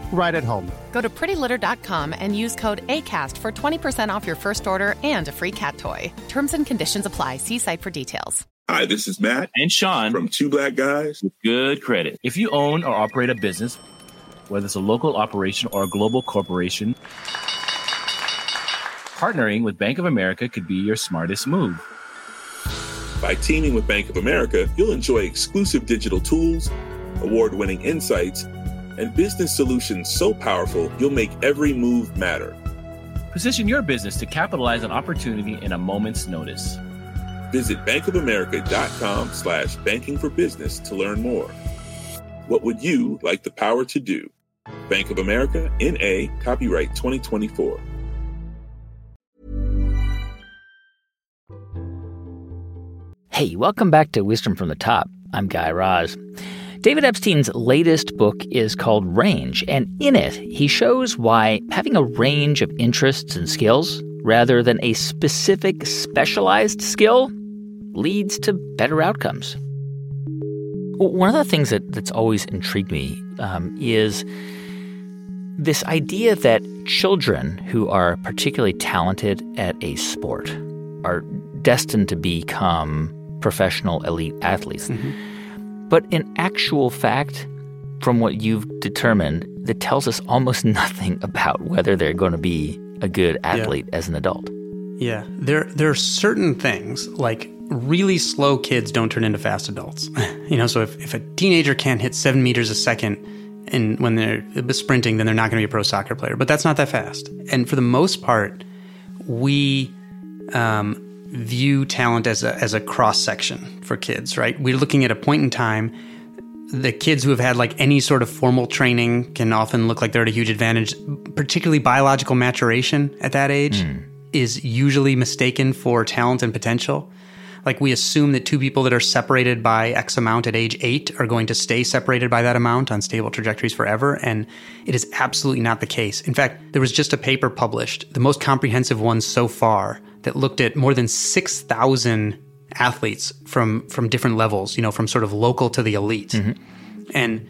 right at home. Go to prettylitter.com and use code ACAST for 20% off your first order and a free cat toy. Terms and conditions apply. See site for details. Hi, this is Matt and Sean from Two Black Guys with Good Credit. If you own or operate a business, whether it's a local operation or a global corporation, partnering with Bank of America could be your smartest move. By teaming with Bank of America, you'll enjoy exclusive digital tools, award winning insights, and business solutions so powerful you'll make every move matter. Position your business to capitalize on opportunity in a moment's notice. Visit bankofamerica.com slash banking for business to learn more. What would you like the power to do? Bank of America, N.A., copyright 2024. Hey, welcome back to Wisdom from the Top. I'm Guy Raz. David Epstein's latest book is called Range, and in it, he shows why having a range of interests and skills rather than a specific specialized skill leads to better outcomes. One of the things that, that's always intrigued me um, is this idea that children who are particularly talented at a sport are destined to become professional elite athletes. Mm-hmm. But in actual fact, from what you've determined, that tells us almost nothing about whether they're going to be a good athlete yeah. as an adult. Yeah, there there are certain things like really slow kids don't turn into fast adults. you know, so if, if a teenager can't hit seven meters a second and when they're sprinting, then they're not going to be a pro soccer player. But that's not that fast. And for the most part, we um, view talent as a as a cross section for kids. Right? We're looking at a point in time. The kids who have had like any sort of formal training can often look like they're at a huge advantage, particularly biological maturation at that age. Mm. Is usually mistaken for talent and potential like we assume that two people that are separated by X amount at age eight are going to stay separated by that amount on stable trajectories forever. And it is absolutely not the case. In fact, there was just a paper published, the most comprehensive one so far, that looked at more than 6,000 athletes from, from different levels, you know, from sort of local to the elite. Mm-hmm. And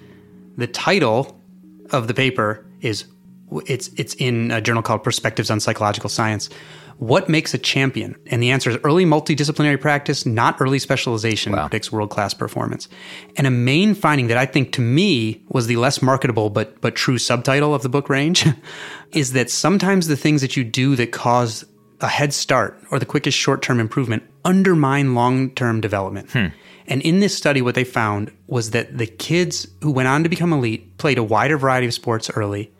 the title of the paper is it's it's in a journal called Perspectives on Psychological Science. What makes a champion? And the answer is early multidisciplinary practice, not early specialization, wow. predicts world class performance. And a main finding that I think to me was the less marketable but but true subtitle of the book range is that sometimes the things that you do that cause a head start or the quickest short term improvement undermine long term development. Hmm. And in this study, what they found was that the kids who went on to become elite played a wider variety of sports early,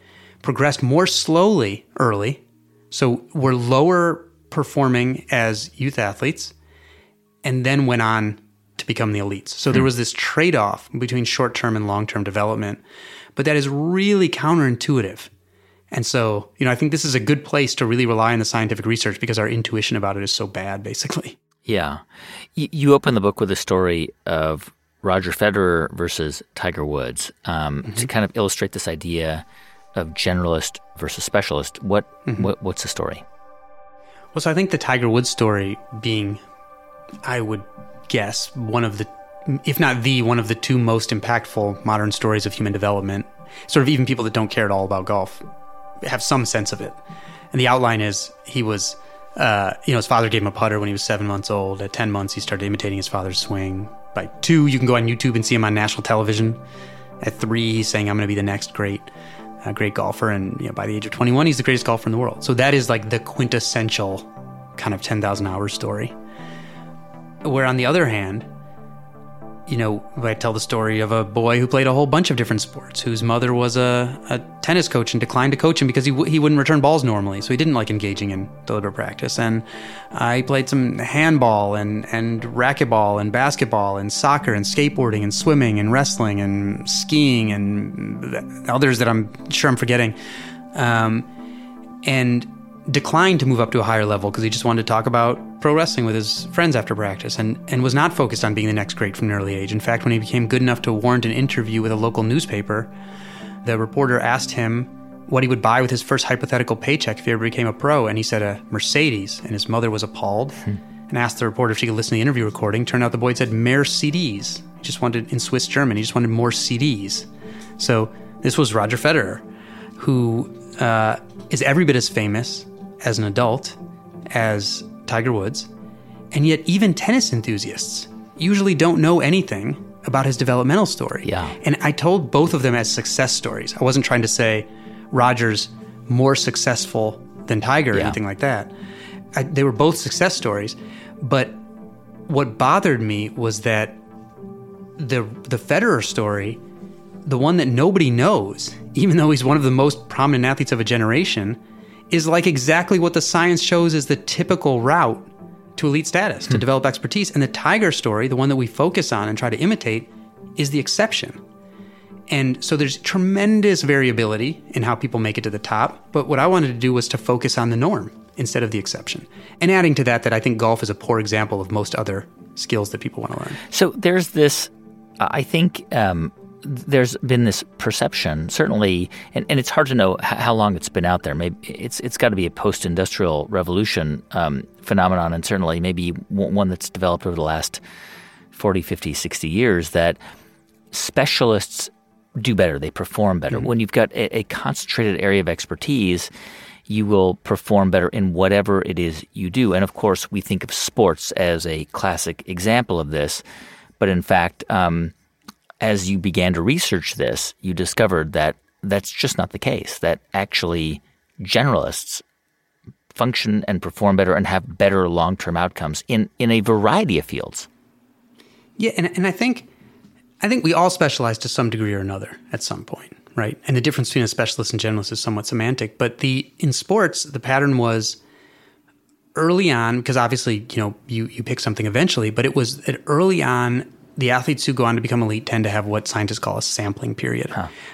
progressed more slowly early, so we're lower performing as youth athletes and then went on to become the elites. So there hmm. was this trade off between short term and long term development, but that is really counterintuitive. And so, you know, I think this is a good place to really rely on the scientific research because our intuition about it is so bad, basically. Yeah. You open the book with a story of Roger Federer versus Tiger Woods um, mm-hmm. to kind of illustrate this idea of generalist versus specialist. What, mm-hmm. what what's the story? Well, so I think the Tiger Woods story being, I would guess, one of the, if not the, one of the two most impactful modern stories of human development. Sort of even people that don't care at all about golf have some sense of it. And the outline is he was, uh, you know, his father gave him a putter when he was seven months old. At 10 months, he started imitating his father's swing. By two, you can go on YouTube and see him on national television. At three, he's saying, I'm going to be the next great a great golfer, and you know, by the age of 21, he's the greatest golfer in the world. So that is like the quintessential kind of 10,000 hours story. Where on the other hand, you know, I tell the story of a boy who played a whole bunch of different sports, whose mother was a, a tennis coach and declined to coach him because he, w- he wouldn't return balls normally. So he didn't like engaging in deliberate practice. And I played some handball and, and racquetball and basketball and soccer and skateboarding and swimming and wrestling and skiing and others that I'm sure I'm forgetting. Um, and declined to move up to a higher level because he just wanted to talk about pro wrestling with his friends after practice and, and was not focused on being the next great from an early age. In fact, when he became good enough to warrant an interview with a local newspaper, the reporter asked him what he would buy with his first hypothetical paycheck if he ever became a pro, and he said a Mercedes, and his mother was appalled and asked the reporter if she could listen to the interview recording. Turned out the boy had said mehr CDs. He just wanted, in Swiss German, he just wanted more CDs. So this was Roger Federer, who uh, is every bit as famous as an adult as Tiger Woods, and yet even tennis enthusiasts usually don't know anything about his developmental story. Yeah. And I told both of them as success stories. I wasn't trying to say Roger's more successful than Tiger or Yeah. anything like that. I, they were both success stories, but what bothered me was that the the Federer story, the one that nobody knows, even though he's one of the most prominent athletes of a generation, is like exactly what the science shows is the typical route to elite status, to develop expertise. And the Tiger story, the one that we focus on and try to imitate, is the exception. And so there's tremendous variability in how people make it to the top. But what I wanted to do was to focus on the norm instead of the exception. And adding to that, that I think golf is a poor example of most other skills that people want to learn. So there's this, I think um, there's been this perception, certainly, and, and it's hard to know how long it's been out there. Maybe it's it's got to be a post-industrial revolution um, phenomenon, and certainly maybe one that's developed over the last 40, 50, 60 years that specialists do better, they perform better. When you've got a, a concentrated area of expertise, you will perform better in whatever it is you do. And of course, we think of sports as a classic example of this. But in fact, um, as you began to research this, you discovered that that's just not the case, that actually generalists function and perform better and have better long term outcomes in, in a variety of fields. Yeah, and, and I think I think we all specialize to some degree or another at some point, right? And the difference between a specialist and generalist is somewhat semantic. But the in sports, the pattern was early on, because obviously, you know, you, you pick something eventually, but it was early on, the athletes who go on to become elite tend to have what scientists call a sampling period,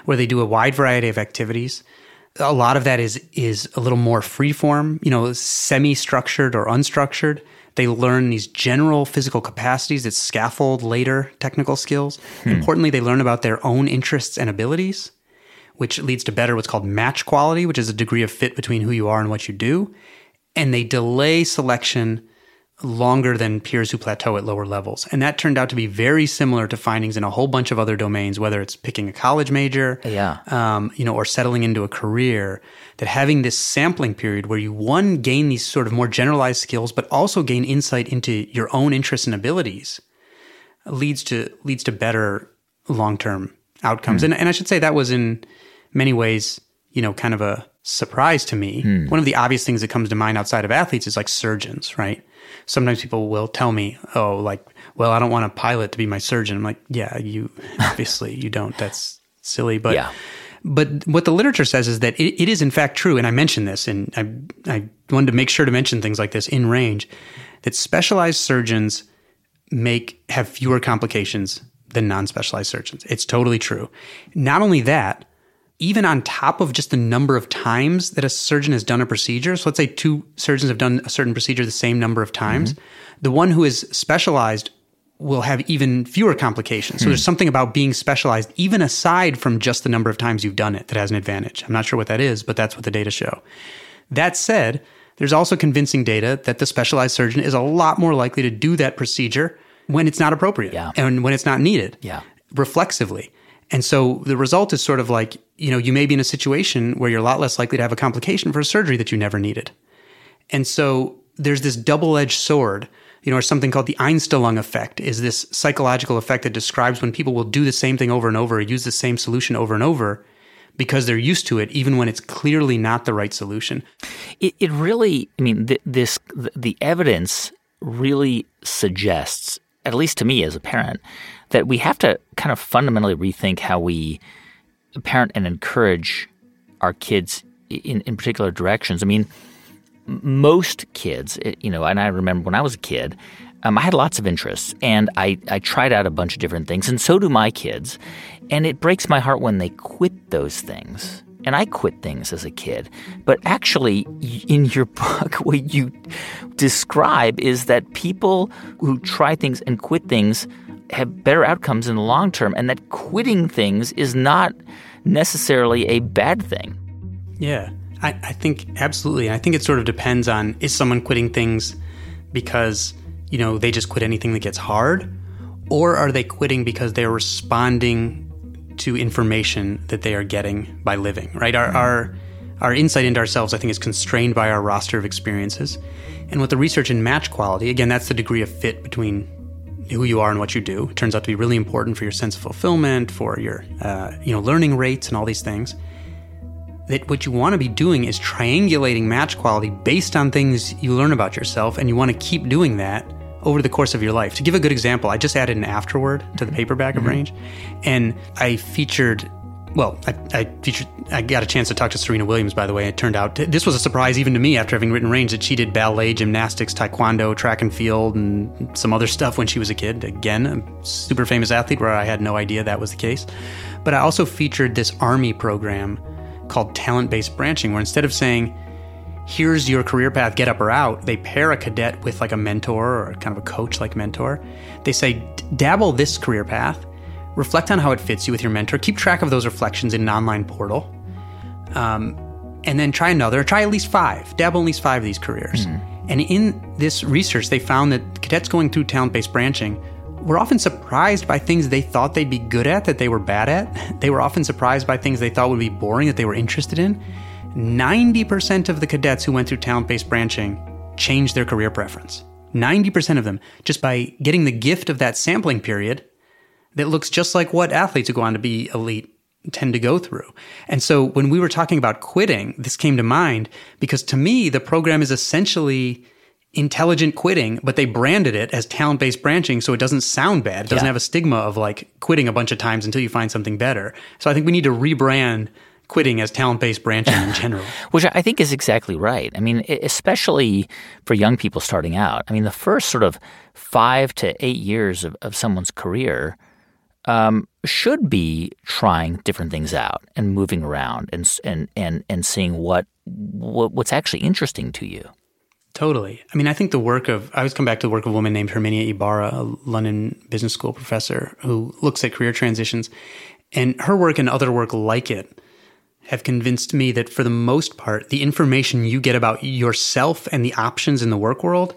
where they do a wide variety of activities. A lot of that is is a little more free form, you know, semi structured or unstructured. They learn these general physical capacities that scaffold later technical skills. Hmm. Importantly, they learn about their own interests and abilities, which leads to better what's called match quality, which is a degree of fit between who you are and what you do. And they delay selection longer than peers who plateau at lower levels. And that turned out to be very similar to findings in a whole bunch of other domains, whether it's picking a college major, Yeah. um, you know, or settling into a career, that having this sampling period where you one gain these sort of more generalized skills, but also gain insight into your own interests and abilities, leads to leads to better long term outcomes. And and I should say that was in many ways, you know, kind of a surprise to me. One of the obvious things that comes to mind outside of athletes is like surgeons, right? Sometimes people will tell me, "Oh, like, well, I don't want a pilot to be my surgeon." I'm like, "Yeah, you obviously you don't. That's silly." But Yeah. but what the literature says is that it, it is in fact true, and I mentioned this, and I, I wanted to make sure to mention things like this in range, that specialized surgeons make have fewer complications than non-specialized surgeons. It's totally true. Not only that, even on top of just the number of times that a surgeon has done a procedure, so let's say two surgeons have done a certain procedure the same number of times, mm-hmm. the one who is specialized will have even fewer complications. So hmm. there's something about being specialized, even aside from just the number of times you've done it, that has an advantage. I'm not sure what that is, but that's what the data show. That said, there's also convincing data that the specialized surgeon is a lot more likely to do that procedure when it's not appropriate Yeah. and when it's not needed Yeah. reflexively. And so the result is sort of like, you know, you may be in a situation where you're a lot less likely to have a complication for a surgery that you never needed. And so there's this double edged sword, you know, or something called the Einstellung effect is this psychological effect that describes when people will do the same thing over and over, use the same solution over and over because they're used to it, even when it's clearly not the right solution. It, it really, I mean, th- this the evidence really suggests, at least to me as a parent, that we have to kind of fundamentally rethink how we parent and encourage our kids in, in particular directions. I mean, most kids, you know, and I remember when I was a kid, um, I had lots of interests and I, I tried out a bunch of different things, and so do my kids. And it breaks my heart when they quit those things. And I quit things as a kid. But actually, in your book, what you describe is that people who try things and quit things have better outcomes in the long term, and that quitting things is not necessarily a bad thing. Yeah, I, I think absolutely. I think it sort of depends on is someone quitting things because, you know, they just quit anything that gets hard, or are they quitting because they're responding to information that they are getting by living, right? Our, hmm. our, our insight into ourselves, I think, is constrained by our roster of experiences. And with the research in match quality, again, that's the degree of fit between who you are and what you do. It turns out to be really important for your sense of fulfillment, for your uh, you know learning rates, and all these things. That what you want to be doing is triangulating match quality based on things you learn about yourself, and you want to keep doing that over the course of your life. To give a good example, I just added an afterword to the paperback mm-hmm. of Range, and I featured well, I, I, featured, I got a chance to talk to Serena Williams, by the way. It turned out this was a surprise even to me after having written Range that she did ballet, gymnastics, taekwondo, track and field, and some other stuff when she was a kid. Again, a super famous athlete where I had no idea that was the case. But I also featured this Army program called talent based branching, where instead of saying, here's your career path, get up or out, they pair a cadet with like a mentor or kind of a coach like mentor. They say, dabble this career path reflect on how it fits you with your mentor, keep track of those reflections in an online portal, um, and then try another. Try at least five, dabble in at least five of these careers. Mm. And in this research, they found that cadets going through talent based branching were often surprised by things they thought they'd be good at that they were bad at. They were often surprised by things they thought would be boring that they were interested in. 90% of the cadets who went through talent based branching changed their career preference. 90% of them, just by getting the gift of that sampling period that looks just like what athletes who go on to be elite tend to go through. And so when we were talking about quitting, this came to mind because to me, the program is essentially intelligent quitting, but they branded it as talent based branching so it doesn't sound bad. It doesn't yeah. have a stigma of like quitting a bunch of times until you find something better. So I think we need to rebrand quitting as talent based branching in general. Which I think is exactly right. I mean, especially for young people starting out. I mean, the first sort of five to eight years of, of someone's career um, should be trying different things out and moving around and and and and seeing what, what what's actually interesting to you. Totally. I mean, I think the work of I always come back to the work of a woman named Herminia Ibarra, a London Business School professor who looks at career transitions, and her work and other work like it have convinced me that for the most part, the information you get about yourself and the options in the work world,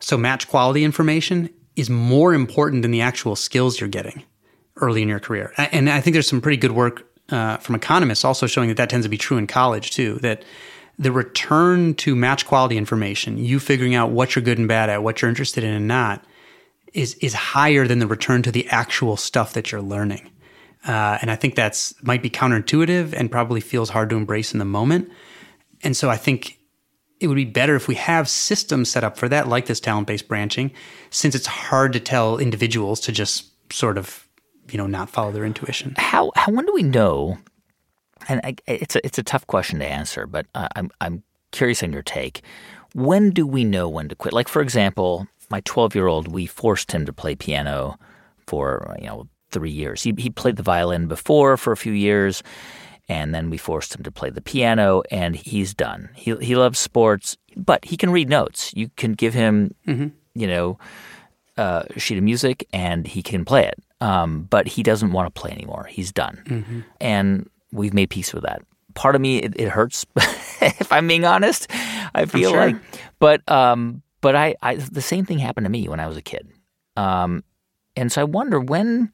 so match quality information, is more important than the actual skills you're getting early in your career. And I think there's some pretty good work uh, from economists also showing that that tends to be true in college too. That the return to match quality information, you figuring out what you're good and bad at, what you're interested in and not, is is higher than the return to the actual stuff that you're learning. Uh, and I think that's might be counterintuitive and probably feels hard to embrace in the moment. And so I think it would be better if we have systems set up for that, like this talent based branching, since it's hard to tell individuals to just sort of you know not follow their intuition. How how when do we know? And I, it's a it's a tough question to answer, but uh, I'm I'm curious on your take. When do we know when to quit? Like for example, my 12 year old, we forced him to play piano for you know three years. He he played the violin before for a few years, and then we forced him to play the piano, and he's done. He he loves sports, but he can read notes. You can give him, mm-hmm. you know, a sheet of music, and he can play it. Um, but he doesn't want to play anymore. He's done. Mm-hmm. And we've made peace with that. Part of me, it, it hurts, if I'm being honest. I feel sure. like, but um, but I, I, the same thing happened to me when I was a kid, um, and so I wonder when,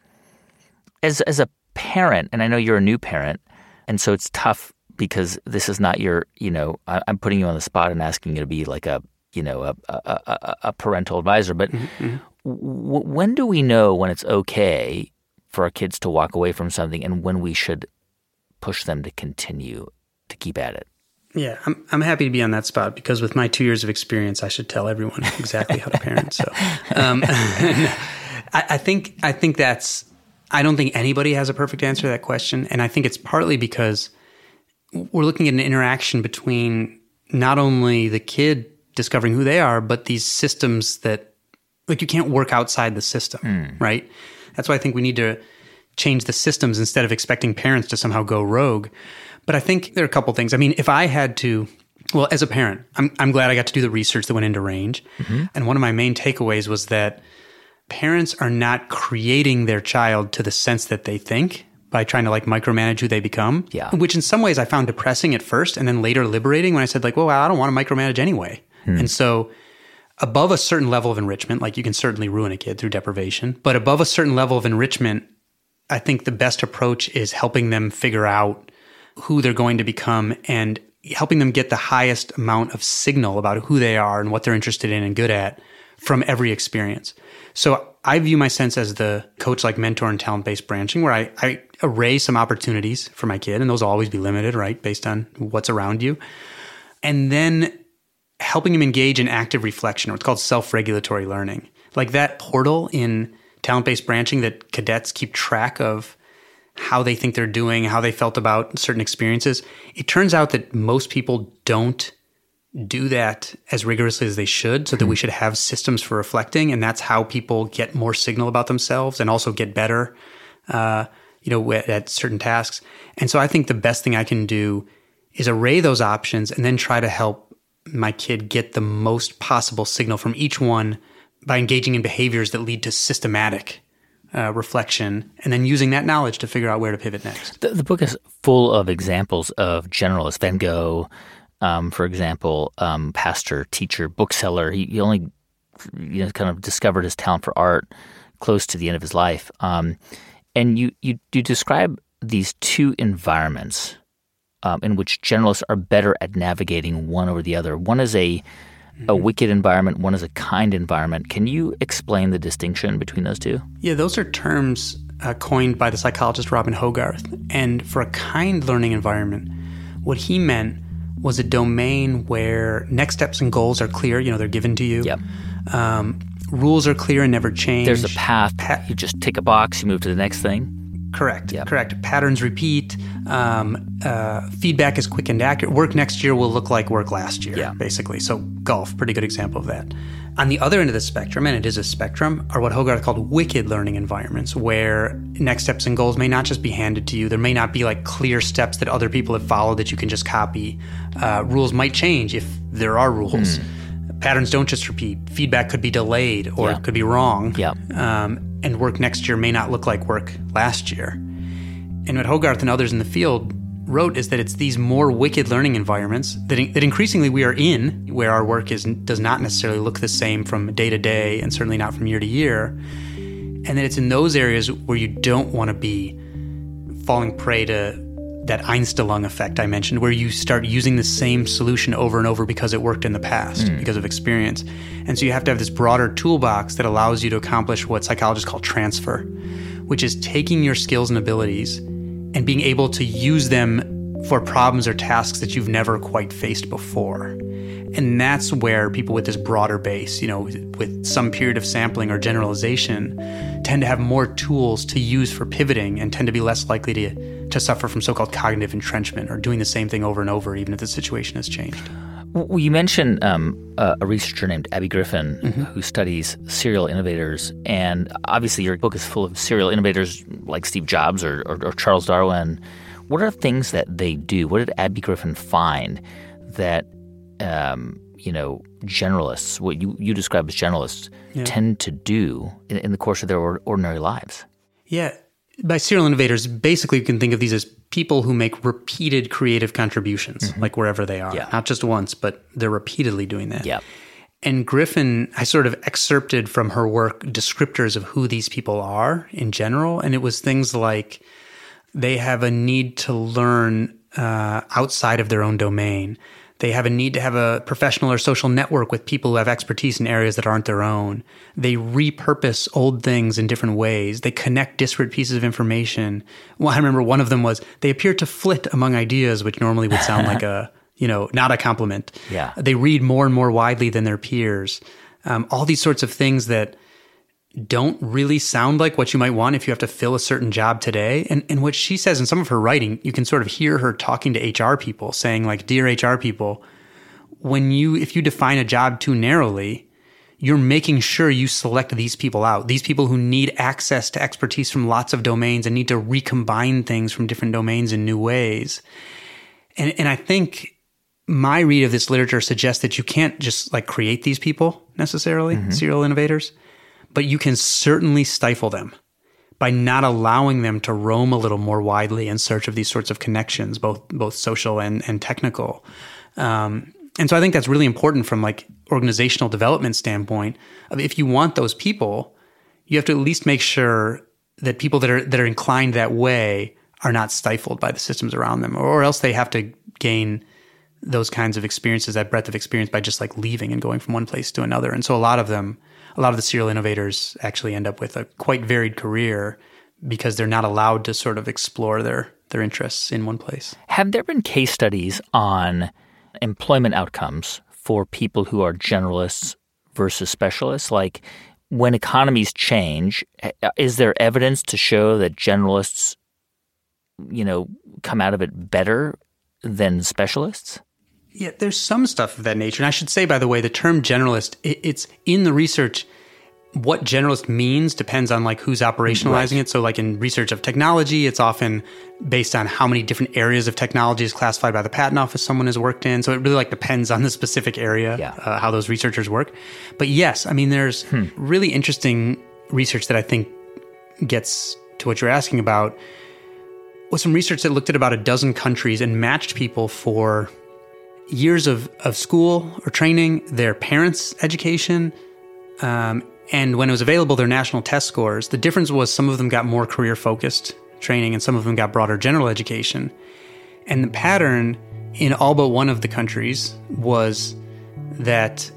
as as a parent, and I know you're a new parent, and so it's tough because this is not your, you know, I, am putting you on the spot and asking you to be like a, you know, a a, a, a parental advisor, but mm-hmm. W- when do we know when it's okay for our kids to walk away from something and when we should push them to continue to keep at it? Yeah, I'm I'm happy to be on that spot because with my two years of experience, I should tell everyone exactly how to parent. So, um, I, I think I think that's I don't think anybody has a perfect answer to that question, and I think it's partly because we're looking at an interaction between not only the kid discovering who they are, but these systems that like you can't work outside the system, Hmm. right? That's why I think we need to change the systems instead of expecting parents to somehow go rogue. But I think there are a couple things. I mean, if I had to, well, as a parent, I'm, I'm glad I got to do the research that went into range. And one of my main takeaways was that parents are not creating their child to the sense that they think by trying to like micromanage who they become. Yeah. Which in some ways I found depressing at first and then later liberating when I said like, well, I don't want to micromanage anyway. And so above a certain level of enrichment, like you can certainly ruin a kid through deprivation, but above a certain level of enrichment, I think the best approach is helping them figure out who they're going to become and helping them get the highest amount of signal about who they are and what they're interested in and good at from every experience. So I view my sense as the coach like mentor and talent based branching where I, I array some opportunities for my kid and those will always be limited, right? Based on what's around you. And then helping him engage in active reflection, or it's called self regulatory learning. Like that portal in talent based branching that cadets keep track of how they think they're doing, how they felt about certain experiences. It turns out that most people don't do that as rigorously as they should, so that we should have systems for reflecting. And that's how people get more signal about themselves and also get better, uh, you know, at certain tasks. And so I think the best thing I can do is array those options and then try to help my kid get the most possible signal from each one by engaging in behaviors that lead to systematic uh, reflection and then using that knowledge to figure out where to pivot next. The, the book is full of examples of generalists. Van Gogh, um, for example, um, pastor, teacher, bookseller. He, he only you know, kind of discovered his talent for art close to the end of his life. Um, and you, you, you describe these two environments um, in which generalists are better at navigating one over the other. One is a a wicked environment, one is a kind environment. Can you explain the distinction between those two? Yeah, those are terms uh, coined by the psychologist Robin Hogarth. And for a kind learning environment, what he meant was a domain where next steps and goals are clear. You know, they're given to you. Yep. Um, rules are clear and never change. There's a path. you just tick a box, you move to the next thing. Correct. Correct. Patterns repeat. Um, uh, feedback is quick and accurate. Work next year will look like work last year, Yeah. basically. So, golf, pretty good example of that. On the other end of the spectrum, and it is a spectrum, are what Hogarth called wicked learning environments, where next steps and goals may not just be handed to you. There may not be like clear steps that other people have followed that you can just copy. Uh, rules might change if there are rules. Patterns don't just repeat. Feedback could be delayed or Yeah. it could be wrong Yeah. um, and work next year may not look like work last year. And what Hogarth and others in the field wrote is that it's these more wicked learning environments that, that increasingly we are in, where our work is does not necessarily look the same from day to day, and certainly not from year to year. And that it's in those areas where you don't want to be falling prey to that Einstellung effect I mentioned, where you start using the same solution over and over because it worked in the past, mm. because of experience. And so you have to have this broader toolbox that allows you to accomplish what psychologists call transfer, which is taking your skills and abilities and being able to use them for problems or tasks that you've never quite faced before. And that's where people with this broader base, you know, with some period of sampling or generalization, tend to have more tools to use for pivoting and tend to be less likely to, to suffer from so called cognitive entrenchment or doing the same thing over and over, even if the situation has changed. Well, you mentioned um, a, researcher named Abby Griffin who studies serial innovators, and obviously your book is full of serial innovators like Steve Jobs or, or, or Charles Darwin. What are things that they do? What did Abby Griffin find that um, you know generalists, what you, you describe as generalists, Yeah. tend to do in, in the course of their ordinary lives? Yeah. By serial innovators, basically you can think of these as people who make repeated creative contributions, like wherever they are. Yeah. Not just once, but they're repeatedly doing that. Yeah. And Griffin, I sort of excerpted from her work descriptors of who these people are in general. And it was things like they have a need to learn uh, outside of their own domain. They have a need to have a professional or social network with people who have expertise in areas that aren't their own. They repurpose old things in different ways. They connect disparate pieces of information. Well, I remember one of them was they appear to flit among ideas, which normally would sound like a, you know, not a compliment. Yeah. They read more and more widely than their peers. Um, all these sorts of things that don't really sound like what you might want if you have to fill a certain job today. And, and what she says in some of her writing, you can sort of hear her talking to HR people saying, like, Dear HR people, when you, if you define a job too narrowly, you're making sure you select these people out. These people who need access to expertise from lots of domains and need to recombine things from different domains in new ways. And, and I think my read of this literature suggests that you can't just like create these people necessarily, mm-hmm. serial innovators but you can certainly stifle them by not allowing them to roam a little more widely in search of these sorts of connections, both both social and and technical. Um, and so I think that's really important from like organizational development standpoint. If you want those people, you have to at least make sure that people that are that are inclined that way are not stifled by the systems around them, or else they have to gain those kinds of experiences, that breadth of experience by just like leaving and going from one place to another. And so a lot of them a lot of the serial innovators actually end up with a quite varied career because they're not allowed to sort of explore their their interests in one place. Have there been case studies on employment outcomes for people who are generalists versus specialists? Like when economies change, eh, is there evidence to show that generalists, you know, come out of it better than specialists? Yeah, there's some stuff of that nature. And I should say, by the way, the term generalist, it, it's in the research. What generalist means depends on like who's operationalizing right. it. So, like in research of technology, it's often based on how many different areas of technology is classified by the patent office someone has worked in. So it really like depends on the specific area yeah. uh, how those researchers work. But yes, I mean, there's hmm. really interesting research that I think gets to what you're asking about. Was some research that looked at about a dozen countries and matched people for years of, of school or training, their parents' education, um, and when it was available, their national test scores. The difference was some of them got more career focused training and some of them got broader general education. And the pattern in all but one of the countries was that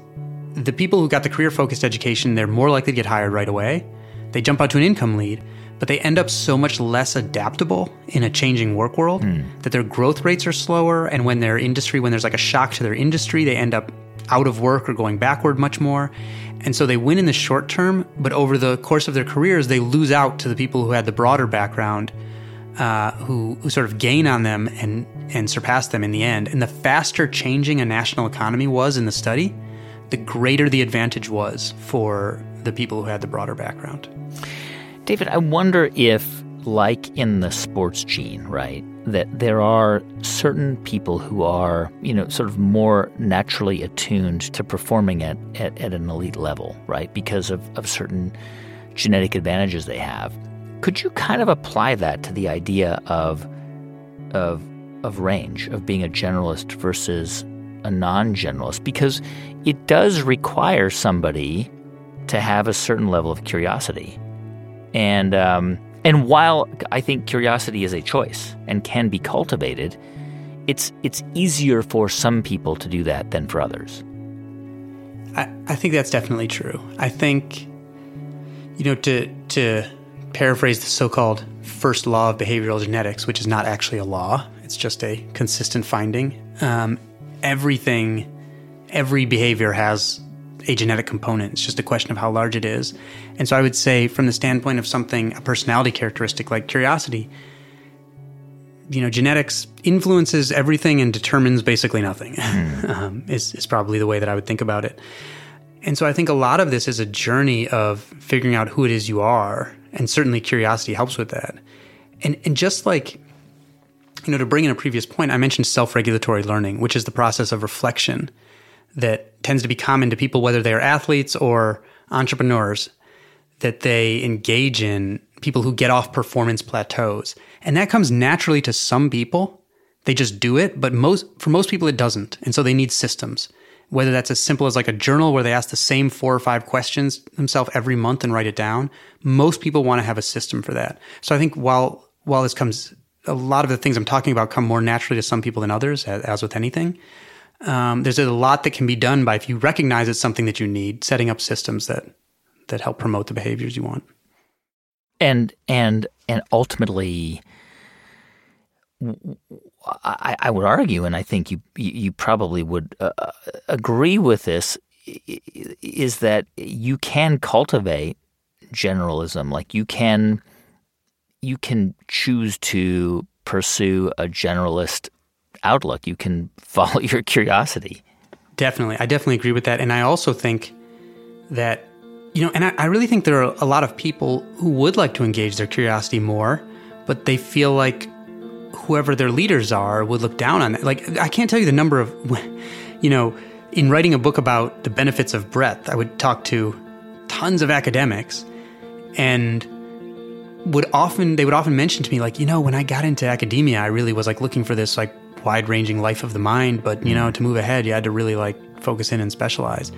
the people who got the career focused education, they're more likely to get hired right away. They jump out to an income lead but they end up so much less adaptable in a changing work world mm. that their growth rates are slower. And when their industry, when there's like a shock to their industry, they end up out of work or going backward much more. And so they win in the short term, but over the course of their careers, they lose out to the people who had the broader background, uh, who, who sort of gain on them and, and surpass them in the end. And the faster changing a national economy was in the study, the greater the advantage was for the people who had the broader background. David, I wonder if, like in the sports gene, right, that there are certain people who are, you know, sort of more naturally attuned to performing at, at, at an elite level, right, because of, of certain genetic advantages they have. Could you kind of apply that to the idea of, of, of range, of being a generalist versus a non generalist? Because it does require somebody to have a certain level of curiosity and um, and while I think curiosity is a choice and can be cultivated, it's it's easier for some people to do that than for others. I, I think that's definitely true. I think you know to to paraphrase the so-called first law of behavioral genetics, which is not actually a law; it's just a consistent finding. Um, everything, every behavior has a genetic component. It's just a question of how large it is. And so I would say, from the standpoint of something, a personality characteristic like curiosity, you know, genetics influences everything and determines basically nothing, mm. um, is, is probably the way that I would think about it. And so I think a lot of this is a journey of figuring out who it is you are. And certainly curiosity helps with that. And, and just like, you know, to bring in a previous point, I mentioned self regulatory learning, which is the process of reflection that tends to be common to people, whether they are athletes or entrepreneurs, that they engage in people who get off performance plateaus. And that comes naturally to some people. They just do it, but most for most people it doesn't. And so they need systems. Whether that's as simple as like a journal where they ask the same four or five questions themselves every month and write it down. Most people want to have a system for that. So I think while while this comes a lot of the things I'm talking about come more naturally to some people than others, as with anything um, there's a lot that can be done by if you recognize it's something that you need, setting up systems that that help promote the behaviors you want. And and and ultimately, I, I would argue, and I think you you probably would uh, uh agree with this, is that you can cultivate generalism. Like you can you can choose to pursue a generalist outlook. You can follow your curiosity. Definitely. I definitely agree with that. And I also think that, you know, and I, I, really think there are a lot of people who would like to engage their curiosity more, but they feel like whoever their leaders are would look down on it. Like, I can't tell you the number of, you know, in writing a book about the benefits of breadth, I would talk to tons of academics and would often they would often mention to me like you know when i got into academia i really was like looking for this like wide ranging life of the mind but you know to move ahead you had to really like focus in and specialize.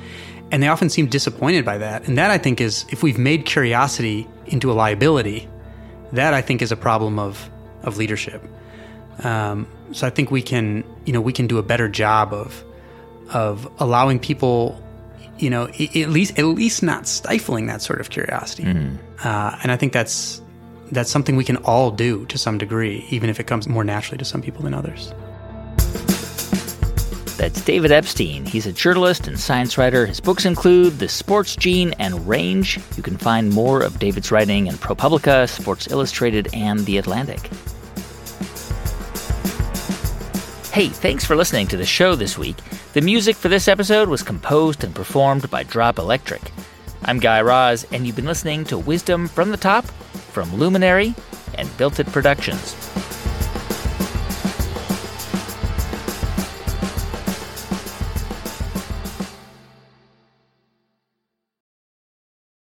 And they often seem disappointed by that. And that i think is if we've made curiosity into a liability that i think is a problem of of leadership. Um, so i think we can you know we can do a better job of of allowing people you know at least at least not stifling that sort of curiosity. Mm. uh, and i think that's that's something we can all do to some degree, even if it comes more naturally to some people than others. That's David Epstein. He's a journalist and science writer. His books include The Sports Gene and Range. You can find more of David's writing in ProPublica, Sports Illustrated, and The Atlantic. Hey, thanks for listening to the show this week. The music for this episode was composed and performed by Drop Electric. I'm Guy Raz, and you've been listening to Wisdom from the Top from Luminary and Built It Productions.